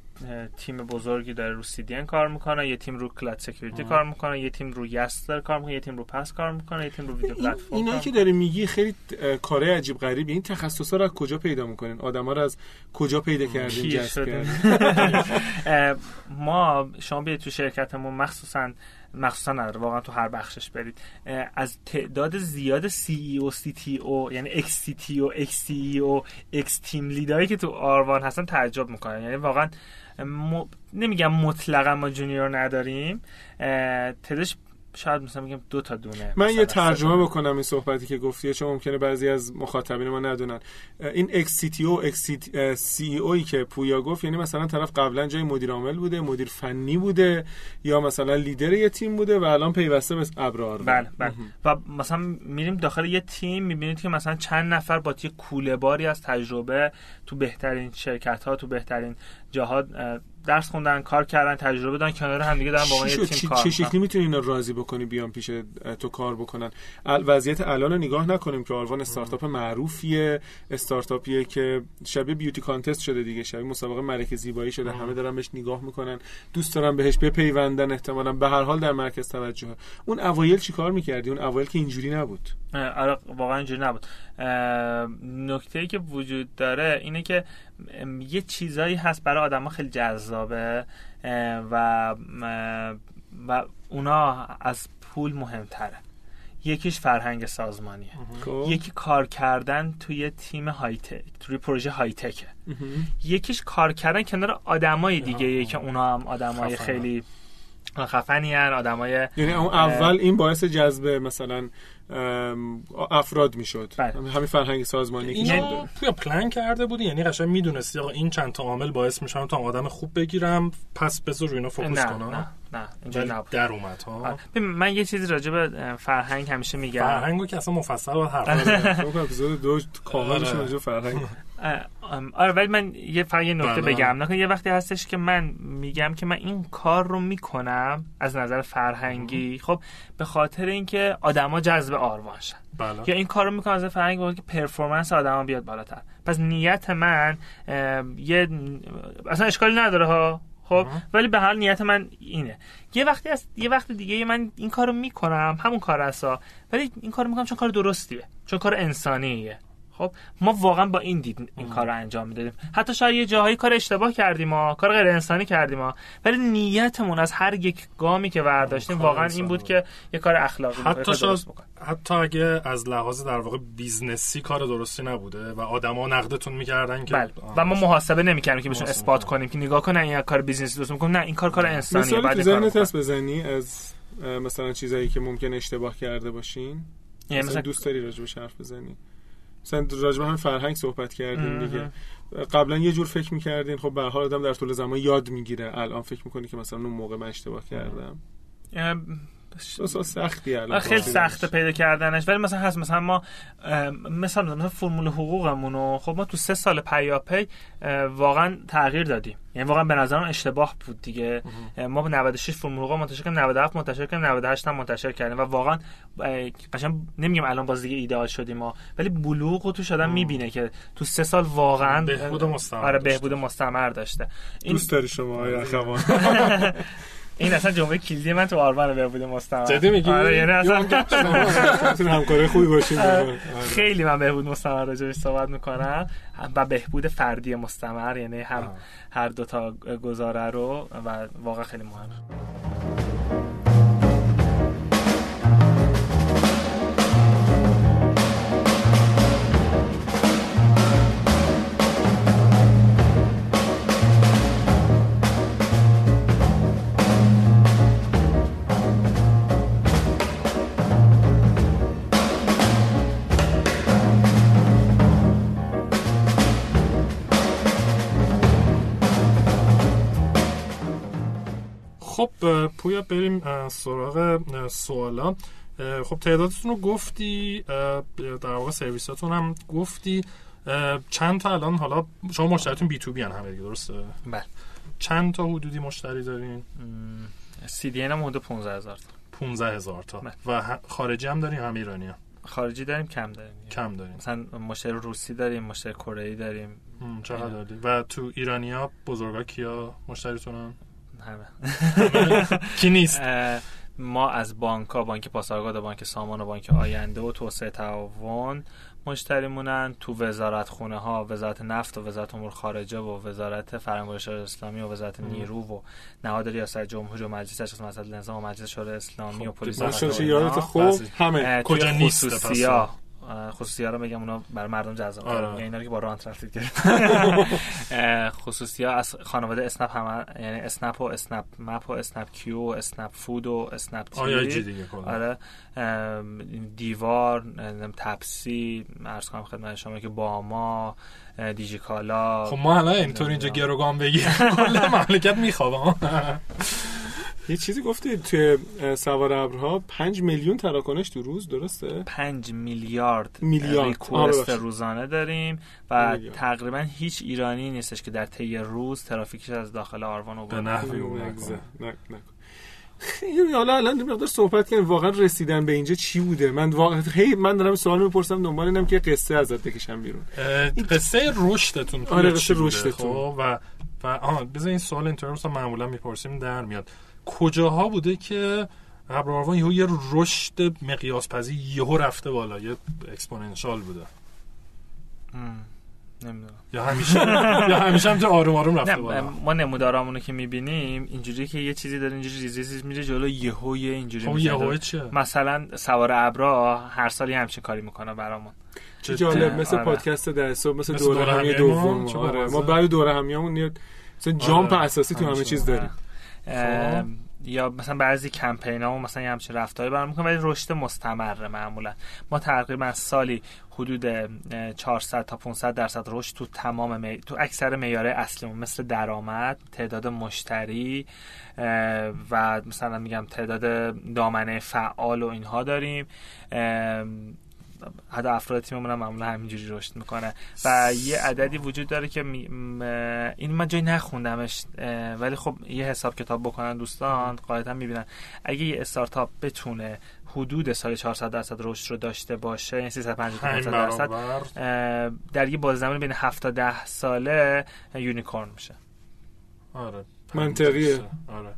تیم بزرگی داره رو CDN کار می‌کنه یه تیم رو cloud security کار می‌کنه یه تیم رو IaaS داره کار می‌کنه یه تیم رو PaaS کار می‌کنه یه تیم رو video platform اینا که داری میگی خیلی کاره عجیب غریبی این تخصصا رو از کجا پیدا می‌کنین؟ آدما رو از کجا پیدا کردین؟ جذب کردین؟ [laughs] ما شما بیاید تو شرکتمون مخصوصا مخصوصا نداره واقعا تو هر بخشش برید. از تعداد زیاد سی ای او سی تی او یعنی اکس سی تی او اکس سی ای او اکس تیم لیدایی که تو آروان هستن تعجب می‌کنن. یعنی واقعا م... نمیگم مطلقا ما junior نداریم تعدادش شاید مثلا میگم دو تا دونه من یه ترجمه بکنم این صحبتی که گفتی چون ممکنه بعضی از مخاطبین ما ندونن. این ex CTO ex سی اوی که پویا گفت یعنی مثلا طرف قبلا جای مدیر عامل بوده مدیر فنی بوده یا مثلا لیدر یه تیم بوده و الان پیوسته به ابرار. بله بله. و مثلا میریم داخل یه تیم می‌بینید که مثلا چند نفر با یه کوله باری از تجربه تو بهترین شرکت ها تو بهترین جاها درس خوندن کار کردن تجربه دارن کنار هم دیگه دارن با یه تیم کار چه شکلی می‌تونی اینا راضی بکنی بیان پیش تو کار بکنن؟ وضعیت الان رو نگاه نکنیم که آلوان استارتاپ معروفیه استارتاپیه که شبیه بیوتی کانتست شده دیگه شبیه مسابقه ملک زیبایی شده همه دارن بهش نگاه می‌کنن. دوست دارن بهش بپیوندن احتمالا به هر حال در مرکز توجه اون اوایل چیکار می‌کردی؟ اون اوایل که اینجوری نبود. آره واقعا اینجوری نبود. نکته ای که وجود داره اینه که یه چیزایی هست برای آدما خیلی جذابه و و اونا از پول مهمتره. یکیش فرهنگ سازمانیه. خب. یکی کار کردن توی تیم های تک توی پروژه های تکه یکیش کار کردن کنار آدمای دیگه که اونا هم آدمای خیلی خفنی هن آدمای یعنی اون اول این باعث جذب مثلا افراد می‌شد. بله. همین فرهنگ سازمانی اینو توی پلان کرده بودی یعنی قشنگ می‌دونستی آقا این چند تا عامل باعث میشن تا آدم خوب بگیرم پس بذار روی اینا فوکوس کنم. نه نه اینجا نبود. در اومد ها؟ من یه چیزی راجع به فرهنگ همیشه میگم. فرهنگو که اصلا مفصل حرف [laughs] بزنیم اپیزود دو کاملش راجع فرهنگ. [laughs] آره ولی من یه فقط یه نکته بگم. نکن یه وقتی هستش که من میگم که من این کار رو می‌کنم از نظر فرهنگی خب به خاطر اینکه آدما جذب آروان شن. بله. یا این کار رو می‌کنم از فرهنگی که پرفورمنس آدما بیاد بالاتر. پس نیت من یه اصلا اشکالی نداره ها خب؟ ولی به حال نیت من اینه. یه وقتی از یه وقت دیگه من این کارو می‌کنم همون کار اسا ولی این کارو می‌کنم چون کار درستیه چون کار انسانیه. خب ما واقعا با این دید این کار رو انجام می‌دادیم. حتی شاید یه جاهایی کار اشتباه کردیم ما کار غیر انسانی کردیم ما ولی نیتمون از هر یک گامی که برداشتیم واقعا این بود که یه کار اخلاقی حتی شاید حتی اگه از لحاظ در واقع business ی کار درستی نبوده و آدما نقدتون می‌کردن که بله. و ما محاسبه نمی‌کردیم که بهشون اثبات کنیم که نگاه کنن این کار business ی درست می‌کنم نه این کار کار انسانیه. بعد ذهنت بزنی از مثلا چیزایی که ممکن اشتباه کرده باشین؟ یعنی مثلا دوست داری راجبش حرف بزنی؟ مثلا راجع همین فرهنگ صحبت کردیم دیگه. قبلا یه جور فکر می‌کردین خب به حال آدم در طول زمان یاد می‌گیره. الان فکر می‌کنی که مثلا اون موقع من اشتباه کردم. [laughs] سختی الان خیلی سخته پیدا کردنش. ولی مثلا هست مثلا ما مثلا مثلا فرمول حقوقمون رو خب ما تو سه سال پیاپی واقعا تغییر دادیم. یعنی واقعا به نظرم اشتباه بود دیگه. ما به 96 فرمول حقوق منتشر کردیم 97 منتشر کردیم 98 هم منتشر کردیم. و واقعا قشنگ نمیگم الان باز دیگه ایدئال شدیم ما ولی بلوغ رو تو شدن می‌بینه که تو سه سال واقعا بهبود مستمر آره بهبود مستمر داشته. این... دوست داری شما آیا [laughs] اخوان؟ [laughs] این اصلا جمله کلیدی من تو آلمان بهبود مستمر. جدی میگی؟ آره یعنی اصلا [laughs] همکار خوبی باشیم خیلی من بهبود مستمر راجعش صحبت می‌کنم. و بهبود فردی مستمر یعنی هم هر دو تا گزاره رو و واقعا خیلی مهمه. خب پویا بریم سراغ سوالا. خب تعدادتون رو گفتی در واقع سرویساتون هم گفتی. چند تا الان حالا شما مشتریتون بی تو بی همه دیگه درسته؟ بله. چند تا حدودی مشتری دارین؟ سی دی هم حدود 15 هزار تا. 15 هزار تا. و خارجی هم دارین همه ایرانی هم؟ خارجی داریم کم داریم. کم داریم. مثلا مشتری روسی داریم مشتری کره ای داریم. هم، چقدر داری و تو ایرانیا بزرگا کیا مشتریتونن؟ [laughs] کی نیست؟ ما از بانک ها بانک پاسارگاد و بانک سامان و بانک آینده و توسعه تعاون مشتریمونن. تو وزارت خونه ها وزارت نفت و وزارت امور خارجه و وزارت فرهنگ اسلامی و وزارت. نیرو و نهاد ریاست جمهوری و مجمع تشخیص مصلحت نظام و مجلس شورای اسلامی خب، و پلیس اینا. یادت خوب. همه. کجا نیست؟ خصوصی؟ ها رو بگم اونا بر مردم جذاب آره. یعنی اینا که با رانت رفتید که [laughs] خصوصی ها از خانواده اسنپ هم یعنی اسنپ و اسنپ مپ و اسنپ کیو و اسنپ فود و اسنپ تی آیا جی دیگه کلا. آره. دیوار تپسی ارز کنم خدمت شما که باما اه، دیجیکالا. خب ما الان اینطور اینجا گروگان بگیریم. [laughs] کل مملکت میخوابه. ها یه چیزی گفتی توی سوار ابرها پنج میلیون تراکنش تو روز درسته پنج میلیارد میلیارد. آه، ریکوست ببخشید. روزانه داریم و میلیارد. تقریبا هیچ ایرانی نیستش که در طی روز ترافیکش از داخل آروان عبور به نحوی نکنه. خیلی حالا الان یه مقدار صحبت کنیم واقعا رسیدن به اینجا چی بوده من واقعا هی من دارم سوال می‌پرسم دنبال اینم که قصه ازت بکشم بیرون قصه رشدتون آره، چی قصه؟ رشدتون. خب و و آها بذار این سوال اینطوری مثلا معمولا می‌پرسیم در میاد کجاها بوده که ابراروان یهو یه رشد مقیاس پذیر یهو رفته بالا؟ یه exponential بوده. نمی‌دونم. یا همیشه یا همیشه هم آروم آروم رفته بالا؟ ما نمودارامونو که می‌بینیم اینجوری که یه چیزی داره اینجوری ریز ریز میره جلو یهو یه اینجوری خب میشه چیه؟ مثلا سوار ابرا هر سال یه همچین کاری می‌کنه برامون. چه؟ جالب مثل آره. پادکست صبح مثل دوره همی دوم آره. ما برای دوره همیامون یه مثلا جامپ آره. اساسی تو همه. چیز داریم. اه، یا مثلا بعضی کمپین ها و مثلا یه همچین رفتاری برام می‌کنه ولی رشد مستمره معمولا. ما تقریبا سالی حدود اه، 400 تا 500 درصد رشد تو تمام می... تو اکثر معیارهای اصلیمون مثل درآمد تعداد مشتری و مثلا میگم تعداد دامنه فعال و اینها داریم. حتی افراد تیممون هم معمولا همینجوری رشد می‌کنه. و یه عددی وجود داره که می... این من جایی نخوندمش ولی خب یه حساب کتاب بکنن دوستان قاعدتا می‌بینن. اگه یه استارتاپ بتونه حدود سال 400 درصد رشد رو داشته باشه یعنی 350 تا همین 500 درصد در یه باز زمان بین 7 تا 10 ساله unicorn میشه. آره منطقیه. آره.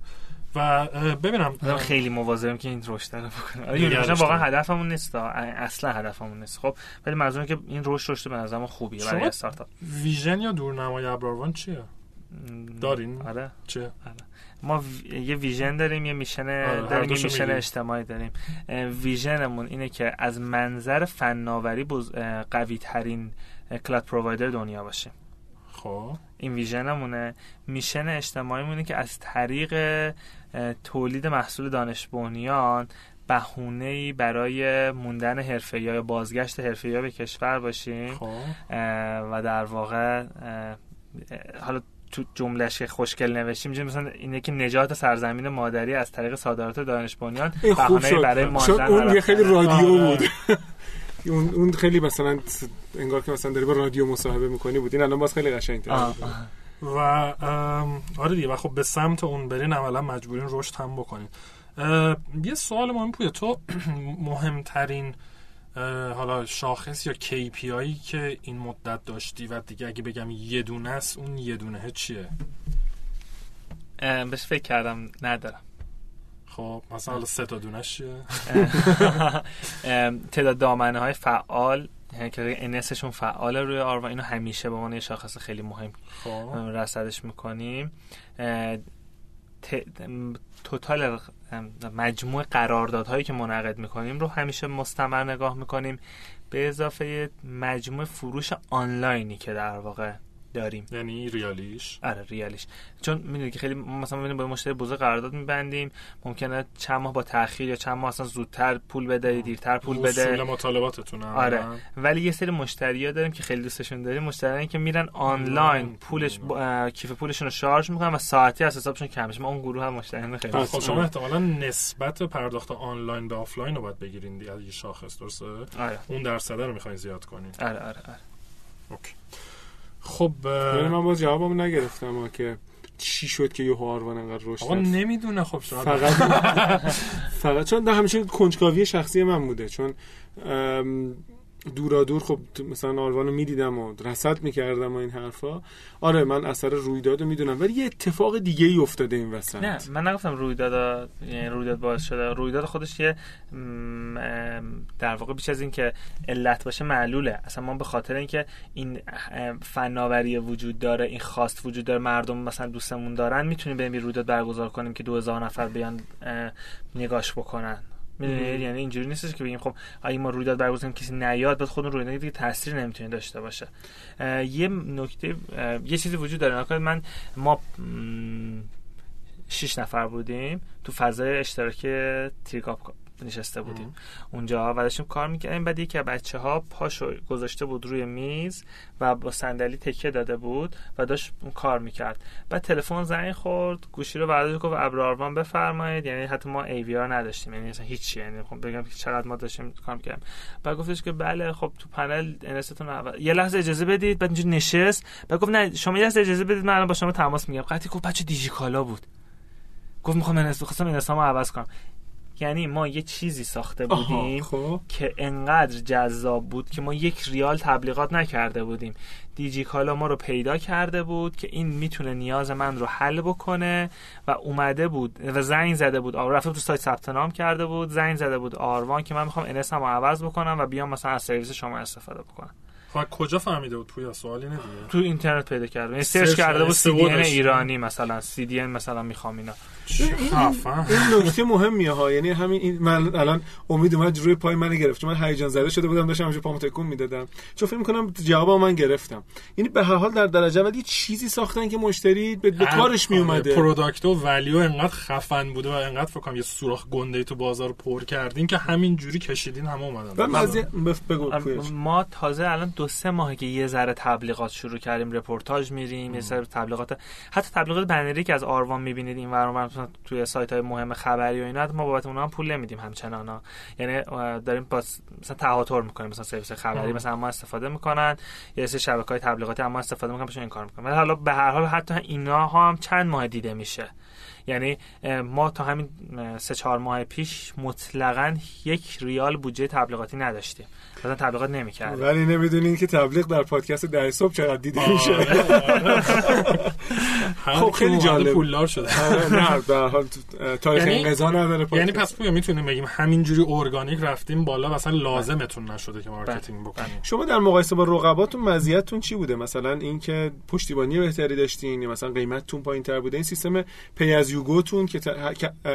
و ببینم خیلی مواظبیم که این رشد رو بکنه. آره، واقعا. هدفمون نیست اصلا هدفممون نیست. خب ولی منظورم که این رشد رشد به نظر ما خوبیه برای استارتاپ. vision یا دورنمای ابراروان چیه؟ دارین؟ آره. چه؟ ما وی- یه vision داریم یه mission هر داریم یه mission. اجتماعی داریم. vision مون اینه که از منظر فناوری بز... قوی ترین کلاد پرووایدر دنیا باشیم. خب. این ویژنمونه. میشن اجتماعیمونه که از طریق تولید محصول دانش بنیان بهونه برای موندن حرفه یا بازگشت حرفه به کشور باشیم خب و در واقع حالا تو جملهش که خوشگل نوشتیم مثلا اینه که نجات سرزمین مادری از طریق صادرات دانش بنیان شد برای ماندن اون یه خیلی. رادیو آره. بود اون اون خیلی مثلا انگار که مثلا داری با رادیو مصاحبه می‌کنی بود این الان باز خیلی قشنگ‌تر آه، بود. آه. و آره دیگه و خب به سمت اون برین عملا مجبورین رشد هم بکنین. یه سوال مهم پویا تو [clears throat] مهمترین حالا شاخص یا KPI که این مدت داشتی و دیگه اگه بگم یه دونه است اون یه دونه چیه؟ بهش فکر کردم ندارم. خب مثلا حالا سه تا دونش چیه؟ [laughs] تعداد دامنه های فعال یعنی که انسشون فعال روی آر و اینو همیشه به عنوان یه شاخص خیلی مهم خب. رصدش می‌کنیم. توتال مجموع قراردادهایی که منعقد می‌کنیم رو همیشه مستمر نگاه می‌کنیم. به اضافه مجموع فروش آنلاینی که در واقع داریم. یعنی ریالیش؟ آره ریالیش. چون می‌دونید که خیلی مثلا می‌بینیم با مشتری بزرگ قرارداد میبندیم ممکنه چند ماه با تاخیر یا چند ماه اصلا زودتر پول بده دیرتر پول وصول بده. مطالباتتون آره. ولی یه سری مشتری داریم که خیلی دوستشون داریم مشتریانی که میرن آنلاین پولش با- کیف پولشون رو شارژ می‌کنن و ساعتی از حسابشون کم میشه. ما اون گروه هم مشتریان خیلی خب، خب شما. احتمالا نسبت پرداخت آنلاین به آفلاین رو باید بگیرین دیگه از یه شاخص درسته؟ آره. اون درصده رو می‌خواین زیاد کنین. آره آره, آره. اوکی. خب ولی من باز جوابمو نگرفتم ها که چی شد که یه آروان انقدر رشد آقا نمی‌دونه خب شاید فقط [laughs] فقط چون همیشه کنجکاوی شخصی من بوده چون دورا دور خب مثلا آروانو می‌دیدم و رصد می‌کردم و این حرفا. آره من اثر رویداد رو می‌دونم ولی یه اتفاق دیگه ای افتاده این وسط. نه من نگفتم رویداد یعنی رویداد باعث شده. رویداد خودش یه در واقع بیش از این که علت باشه معلوله. اصلا ما به خاطر اینکه این فناوری وجود داره این خواست وجود داره مردم مثلا دوستمون دارن می‌تونیم بریم رویداد برگزار کنیم که 2000 نفر بیان نگاش بکنن. می‌دونید یعنی اینجوری نیستش که بگیم خب اگه ما رویداد برگزار کنیم کسی نیاد بعد خودمون رویداد دیگه تاثیر نمی‌تونه داشته باشه. یه نکته یه چیزی وجود داره. من ما م، شیش نفر بودیم تو فضای اشتراکی تریکاپ نشسته بودیم. اونجا و داشتیم کار می‌کردیم. بعد یکی از بچه ها پاشو گذاشته بود روی میز و با صندلی تکیه داده بود و داشت کار می‌کرد. بعد تلفن زنگ خورد گوشی رو برداشت گفت ابراروان بفرمایید. یعنی حتی ما ای وی آر نداشتیم. یعنی اصلا هیچی. یعنی خب بگم که چقدر ما داشتیم کار می‌کردیم. بعد گفتش که بله خب تو پنل انستون عوض- یه لحظه اجازه بدید. بعد اینجوری نشست. بعد گفت نه شما یه لحظه اجازه بدید من الان با شما تماس می‌گیرم. قطعی گفت بچه دیجیکالا بود. گفت می‌خوام انست خواستم انستامو عوض کنم. یعنی ما یه چیزی ساخته بودیم خب. که انقدر جذاب بود که ما یک ریال تبلیغات نکرده بودیم. دیجیکالا ما رو پیدا کرده بود که این می‌تونه نیاز من رو حل بکنه و اومده بود و زنگ زده بود آر رفته تو سایت ثبت نام کرده بود زنگ زده بود آروان که من می‌خوام انس رو عوض بکنم و بیام مثلا از سرویس شما استفاده بکنم. خب کجا فهمیده بود پویا؟ سوالی نه دیگه. تو اینترنت پیدا کرده. یعنی سرچ سرچ کرده بود سی دی. ایرانی مثلا. سی دی مثلا می‌خوام اینا. این نکته مهمیه ها. یعنی همین این من الان امید اومد روی پای من گرفت. چون من هیجان زده شده بودم. داشتم همش پامو تکون می‌دادم. چون فکر می‌کنم جواب من گرفتم. یعنی به هر حال در درجه اول یه چیزی ساختن که مشتری به, به کارش می اومده product و value انقدر خفن بوده و انقدر فکر کنم یه سوراخ گنده تو بازار پر کردین که همین جوری کشیدین همه اومدن. و بگو پویا. ما تازه الان دو سه ماهه که یه ذره تبلیغات شروع کردیم رپورتاج میریم یه سر تبلیغات حتی تبلیغات بنری که از آروان می‌بینید این ور اونور مثلا توی سایت های مهم خبری و اینا ما بابت اونها هم پول نمیدیم همچنان ها. یعنی داریم با مثلا تهاتر می‌کنیم مثلا سرویس خبری مثلا ما استفاده می‌کنن یه سری شبکه های تبلیغاتی اما استفاده می‌کنن این کار می‌کنن. ولی حالا به هر حال حتی اینا هم چند ماه دیده میشه. یعنی ما تا همین سه چهار ماه پیش مطلقا یک ریال بودجه تبلیغاتی نداشتیم. مثلا تبلیغات نمی‌کردیم ولی نمی‌دونین که تبلیغ در پادکست ده صبح چقدر دیده میشه. [laughs] خب خیلی جالب. پولدار شده. آره، نه به هر حال تاریخ یعنی- انقضا نداره یعنی. پس پویا می‌تونیم بگیم همینجوری ارگانیک رفتیم بالا مثلا لازمتون نشده که marketing بکنیم. شما در مقایسه با رقباتون مزیتتون چی بوده؟ مثلا اینکه پشتیبانی بهتری داشتین یا مثلا قیمتتون پایینتر بوده؟ این سیستم pay as you go تون که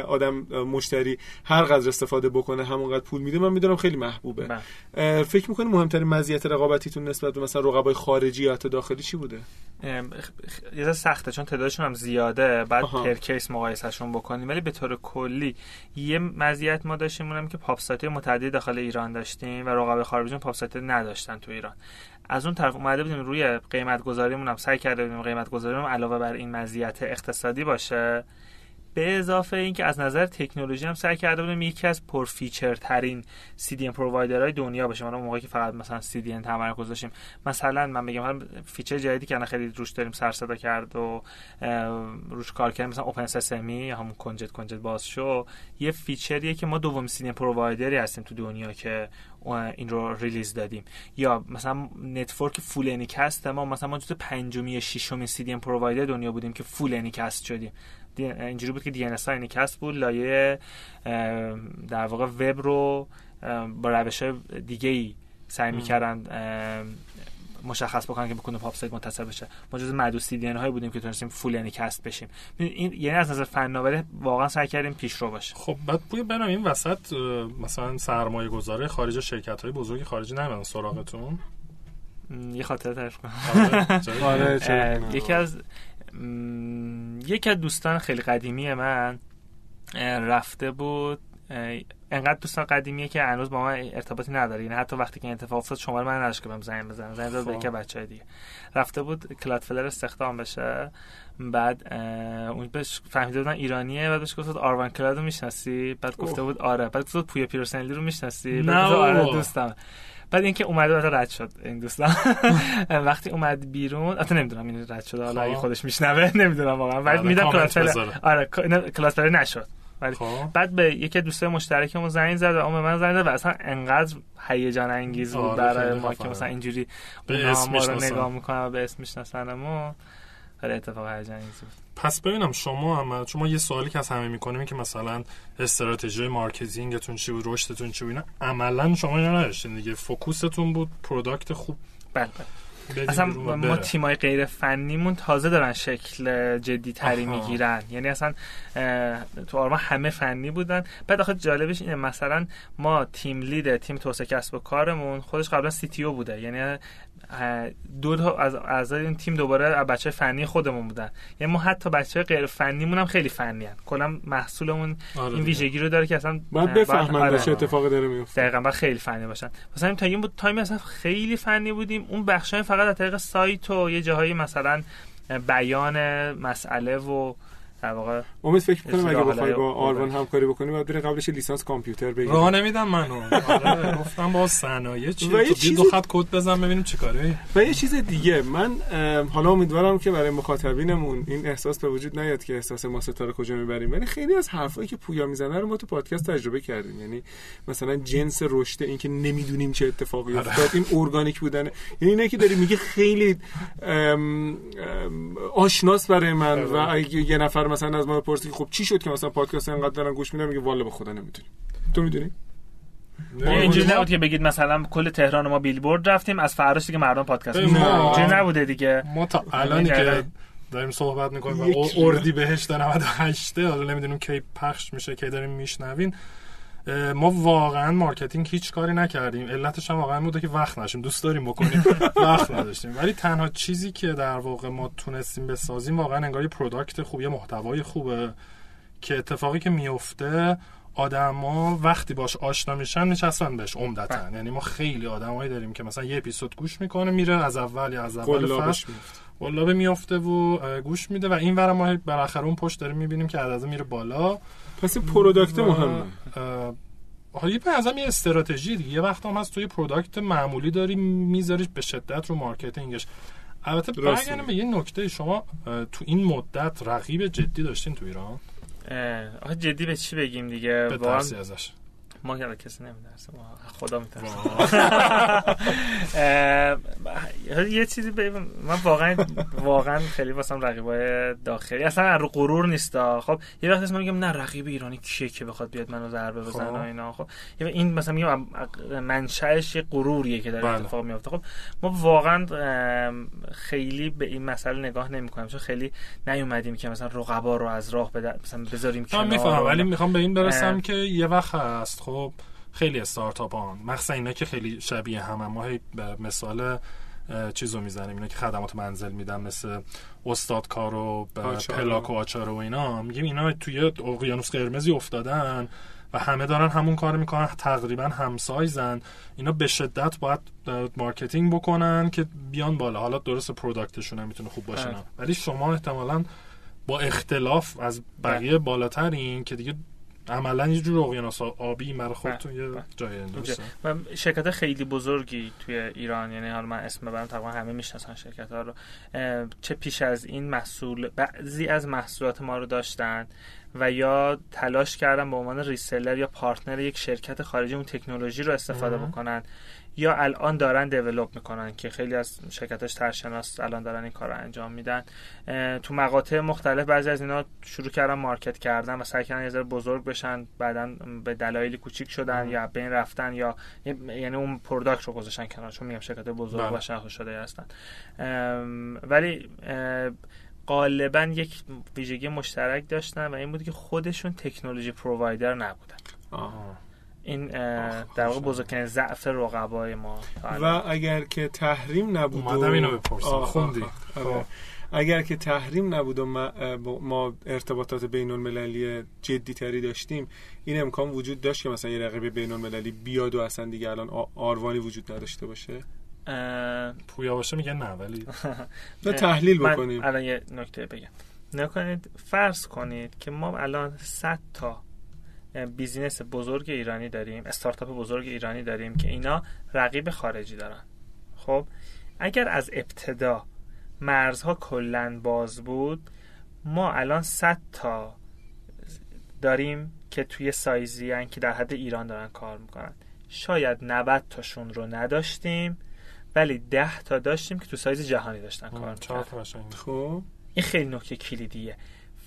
آدم مشتری هر قدر استفاده بکنه همونقدر پول میده من می‌دونم خیلی محبوبه. بله. فکر می‌کنی مهمترین مزیت رقابتیتون نسبت به مثلا رقبای خارجی یا حتی داخلی چی بوده؟ یه سخته چون تعدادشون هم زیاده. بعد. per case مقایسهشون بکنیم. ولی به طور کلی یه مزیت ما داشتیم اونم که PoP site متعددی داخل ایران داشتیم و رقبای خارجیمون PoP site نداشتن تو ایران. از اون طرف اومده بودیم روی قیمت گذاریمون هم سعی کرده بودیم قیمت گذاریمون علاوه بر این مزیت اقتصادی باشه. به اضافه اینکه از نظر تکنولوژی هم سعی کرده بودیم یکی از پر feature ترین CDN provider های دنیا باشه ما موقعی که فقط مثلا CDN تمرکز داشتیم مثلا من بگم feature جدیدی که الان خیلی روش داریم سر صدا کرد و روش کار کردیم مثلا open sesame یا همون کنجد کنجد باز شو یه feature یه که ما دوم CDN provider ی هستیم تو دنیا که این رو release دادیم. یا مثلا network full anycast ما مثلا ما جزو پنجمی یا ششمی CDN provider دنیا بودیم که full anycast شدیم. دی- اینجوری بود که DNS anycast بود لایه در واقع وب رو با روش دیگه ای سعی می‌کردن مشخص بکنن که بکنه PoP site متصل بشه. ما جز معدود CDN هایی بودیم که تونستیم full Anycast بشیم. این یعنی از نظر فناوری واقعا سعی کردیم پیشرو باشه. خب بعد پویا برم این وسط مثلا سرمایه گذاره خارج شرکت های بزرگ خارجی نمیدن سراغتون؟ یه خاطره تعریف کنم. آره، آره یکی از یکی از دوستان خیلی قدیمی من رفته بود انقدر دوستان قدیمیه که هنوز با ما ارتباطی نداره. یعنی حتی وقتی که اتفاق افتاد شماره من نداشت که بهم زنگ بزنه زنگ داد به که بچهای دیگه. رفته بود کلادفلر استخدام بشه. بعد اون بهش فهمیده بودن ایرانیه بعد بهش گفت آروان کلادو می‌شناسی؟ بعد گفته بود آره. بعد گفت پویا پیرسنلی رو می‌شناسی؟ بعد گفت آره دوستم. بعد اینکه اومده بعد رد شد این دوستان. [laughs] وقتی اومد بیرون البته نمی‌دونم این رد شد حالا اگه خب. خودش میشنوه نمی‌دونم واقعا. بعد میدم کلاس آره کلاس نشد. ولی خب. بعد به یکی دوستای مشترکمون زنگ زد و اون به من زنگ زد و اصلا انقدر هیجان انگیز بود آره، برای ما که مثلا اینجوری به اسم رو نگاه می‌کنن و به اسم می‌شناسن خیلی اتفاق هیجان انگیز بود پس ببینم شما هم شما یه سوالی که از همه می‌کنیم که مثلا استراتژی marketing تون چی بود رشدتون چی بود عملا شما اینا نداشتین دیگه. focus تون بود product خوب. بله بله. اصلا ما تیمای غیر فنیمون تازه دارن شکل جدی تری می‌گیرن. یعنی اصلا تو آرما همه فنی بودن. بعد آخه جالبش اینه مثلا ما تیم لید تیم توسعه کسب و کارمون خودش قبلا سی تی او بوده. یعنی دو تا از اعضای این تیم دوباره بچه فنی خودمون بودن. یعنی ما حتی بچه غیر فنیمون هم خیلی فنی هن. کلا محصولمون آره این ویژگی رو داره که اصلا باید بفهمن آره. چه اتفاقی داره میفته دقیقاً خیلی فنی باشن. مثلا تا این بود time مثلا خیلی فنی بودیم. اون بخشای فقط از طریق سایت و یه جاهایی مثلا بیان مسئله و در واقع امید فکر می‌کنم اگه بخوای با آروان همکاری بکنی باید بری قبلش لیسانس کامپیوتر بگیری. راه نمیدم منو. آره گفتم با صنایع چی تو چیز... دو خط کد بزن ببینیم چیکاره و یه چیز دیگه من حالا امیدوارم که برای مخاطبینمون این احساس به وجود نیاد که احساس ما ستاره کجا می‌بریم. ولی خیلی از حرفایی که پویا می‌زنه رو ما تو پادکست تجربه کردیم. یعنی مثلا جنس رشد این که نمی‌دونیم چه اتفاقی آره. افتاد این ارگانیک بودن یعنی اینه که داری میگه خیلی آشناس برای من و آره. یه نفر مثلا از ما بپرسی خب چی شد که مثلا پادکست انقدر دارن گوش میدن؟ میگه والا به خدا نمی‌دونی تو می‌دونی؟ اینجوری نبود که بگید مثلا کل تهران ما بیلبورد رفتیم از فراش دیگه مردم پادکست اینجوری نبوده دیگه. ما تا الان که داریم صحبت می‌کنیم و اردی بهشت 98 حالا نمی‌دونیم کی پخش میشه کی داریم میشنوین. ما واقعا marketing هیچ کاری نکردیم. علتش هم واقعا بوده که وقت نشیم دوست داریم بکنیم. [laughs] وقت نداشتیم. ولی تنها چیزی که در واقع ما تونستیم بسازیم واقعا انگار یه product خوب یه محتوای خوبه که اتفاقی که میفته آدما وقتی باش آشنا میشن میچسبن بهش عمدتا. بله. یعنی ما خیلی آدمایی داریم که مثلا یه اپیزود گوش می‌کنه میره از اول یا از اول فصل قلابه میفته و گوش میده و این ور ما بالاخره اون پشت داریم می‌بینیم که عدد میره بالا. پس پروداکت مهمه. حالا یه ازم یه استراتژی دیگه. یه وقت هم هست توی پروداکت معمولی داری میذاریش به شدت رو مارکتینگش. البته برگردم به یه نکته. شما تو این مدت رقیب جدی داشتین تو ایران؟ آخه جدی به چی بگیم دیگه؟ به ازش. ما که کسی نمیدرسه خدا میترسه. [laughs] یه چیزی من واقعا واقعا خیلی واسم رقیبای داخلی. اصلا رو غرور نیست خب یه وقت اسم میگم نه رقیب ایرانی کیه که بخواد بیاد منو ضربه بزنه خب. اینا. خب این مثلا میگم منشأش یه غروریه که داره بله. اتفاق میفته خب ما واقعا خیلی به این مسئله نگاه نمی‌کنیم چون خیلی نیومدیم که مثلا رقبا رو از راه مثلا بذاریم کنار می‌فهمم ولی می‌خوام به این برسم که یه وقت هست. خب خب خیلی استارتاپ ها مخصوصا اینا که خیلی شبیه هم. ما به مثال چیزو می‌زنیم. اینا که خدمات منزل میدن مثل استاد کارو پلاک و آچار و اینا. میگیم اینا توی اقیانوس قرمزی افتادن و همه دارن همون کار می‌کنن. تقریبا همسایزن اینا به شدت باید marketing بکنن که بیان بالا. حالا درست product شون هم می‌تونه خوب باشه بله. ولی شما احتمالا با اختلاف از بقیه بله. بالاترین که دیگه عملا یه جور اقیانوس آبی مرا خودتون یه بله. جای و شرکت خیلی بزرگی توی ایران یعنی حالا من اسم ببرم تقریبا همه می‌شناسن شرکت ها رو. چه پیش از این محصول بعضی از محصولات ما رو داشتن و یا تلاش کردن به عنوان reseller یا partner یک شرکت خارجی اون تکنولوژی رو استفاده بکنن. یا الان دارن develop می‌کنن که خیلی از شرکتاش سرشناس الان دارن این کار رو انجام میدن. تو مقاطع مختلف بعضی از اینا شروع کردن market کردن و سعی کردن یه بزرگ بشن بعدا به دلایلی کوچیک شدن یا بین رفتن یا یعنی اون product رو گذاشتن کنار چون میگم شرکت بزرگ بله. و شهر شده هستن. ولی غالبا یک ویژگی مشترک داشتن و این بود که خودشون تکنولوژی پرووایدر نبودن. این در واقع بزرگترین ضعف رقبای ما. و اگر که تحریم نبود اومدم اینو بپرسم. خوندی. آره. اگر که تحریم نبود و ما ارتباطات بین المللی جدی تری داشتیم این امکان وجود داشت که مثلا یه رقیب بین المللی بیاد و اصلا دیگه الان آروانی وجود نداشته باشه؟ پویا باشه میگن نه ولی [laughs] تحلیل بکنیم. من الان یه نکته بگم. نکنید فرض کنید که ما الان 100 تا بیزینس بزرگ ایرانی داریم استارتاپ بزرگ ایرانی داریم که اینا رقیب خارجی دارن. خب اگر از ابتدا مرزها کلا باز بود ما الان 100 تا داریم که توی سایزی که در حد ایران دارن کار می‌کنن. شاید 90 تاشون رو نداشتیم ولی 10 تا داشتیم که تو سایز جهانی داشتن کار می‌کنن خب. این خیلی نکته کلیدیه.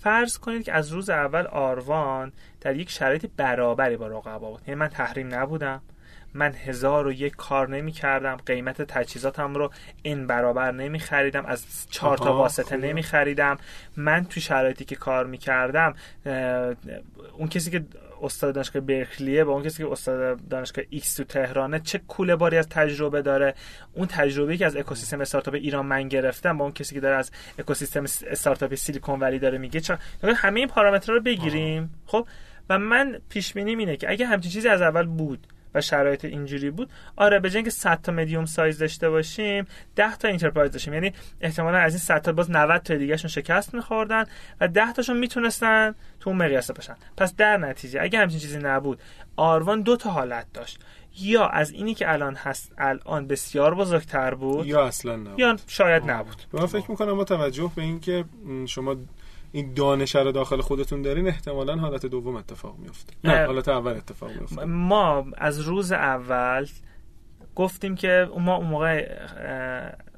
فرض کنید که از روز اول آروان در یک شرایط برابری با رقبا بود. یعنی من تحریم نبودم. من هزار و یک کار نمی کردم قیمت تجهیزاتم رو این برابر نمی خریدم از چهار تا واسطه نمی خریدم من تو شرایطی که کار می کردم اون کسی که استاد دانشگاه برکلیه با اون کسی که استاد دانشگاه X تو تهرانه چه کوله باری از تجربه داره. اون تجربه که از اکوسیستم استارتاپ ایران من گرفتم با اون کسی که داره از اکوسیستم استارتاپ سیلیکون ولی داره میگه. چرا همه این پارامترها رو بگیریم. خب؟ و من پیش بینی اینه که اگه همچین چیزی از اول بود و شرایط اینجوری بود. آره به که 100 تا medium size داشته باشیم 10 تا enterprise داشتیم. یعنی احتمالا از این 100 تا باز 90 تا دیگهشون شکست میخوردن و 10 تاشون می‌تونستن تو اون مقیاسه باشن. پس در نتیجه اگه همچین چیزی نبود آروان دو تا حالت داشت. یا از اینی که الان هست الان بسیار بزرگتر بود یا اصلا نبود. یا شاید نبود. من فکر می‌کنم با توجه به اینکه شما این دانش رو داخل خودتون دارین احتمالا حالت دوم اتفاق میفته نه حالت اول اتفاق میفته ما از روز اول گفتیم که ما اون موقع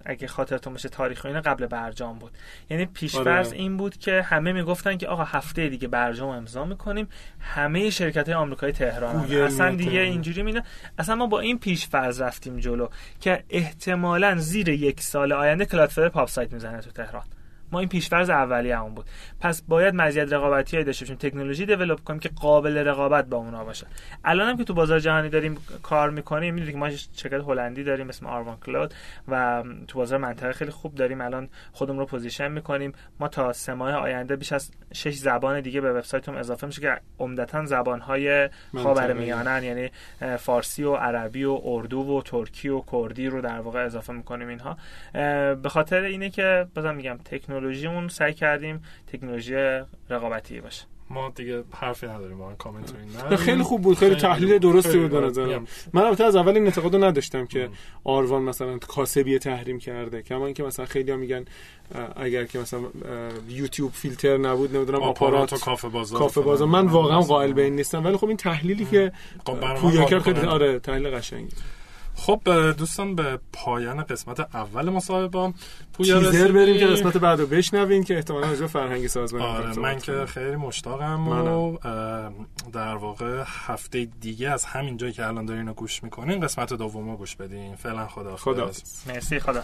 اگه خاطرتون باشه تاریخ اینا قبل برجام بود. یعنی پیشفرض آره. این بود که همه می‌گفتن که آقا هفته دیگه برجام امضا می‌کنیم. همه شرکت های آمریکایی تهران اصلا دیگه اینجوری میده اصلا ما با این پیشفرض رفتیم جلو که احتمالا زیر یک سال آینده کلاتفر پاپ سایت می‌زنه تو تهران. ما این پیشفرض اولیه همون بود. پس باید مزیت رقابتی های داشته باشیم. تکنولوژی دیولپ کنیم که قابل رقابت با اونا باشه. الان هم که تو بازار جهانی داریم کار می‌کنیم می‌دونید که ما شرکت هلندی داریم اسم آروان Cloud و تو بازار منطقه خیلی خوب داریم. الان خودمون رو position می‌کنیم. ما تا سه ماه آینده بیش از شش زبان دیگه به وبسایتم اضافه میشه که عمدتا زبان های خاورمیانه یعنی فارسی و عربی و اردو و ترکی و کردی رو در واقع اضافه می‌کنیم اینها. به خاطر اینه که بازم میگم تکنولوژی تکنولوژیمون سعی کردیم تکنولوژی رقابتی باشه. ما دیگه حرفی نداریم من کامنت [laughs] خیلی خوب بود خیلی تحلیل درستی بود به نظرم. من البته از اول این اعتقاد نداشتم که آروان مثلا کاسبی تحریم کرده کما اینکه مثلا خیلی ها میگن اگر که مثلا یوتیوب فیلتر نبود نمی‌دونم آپارات و کافه بازار. کافه بازار. من واقعا قائل به این نیستم ولی خب این تحلیلی که خب، پویاکر خیلی آره تحلیل قشنگی. خب دوستان به پایان قسمت اول مصاحبه تیزر بریم که قسمت بعدو بشنوین که احتمالاً راجع فرهنگ سازمان آره من که خیلی مشتاقم و در واقع هفته دیگه از همین جایی که الان دارین رو گوش می‌کنین قسمت دومو گوش بدین. فعلا خدا خدا مرسی خدا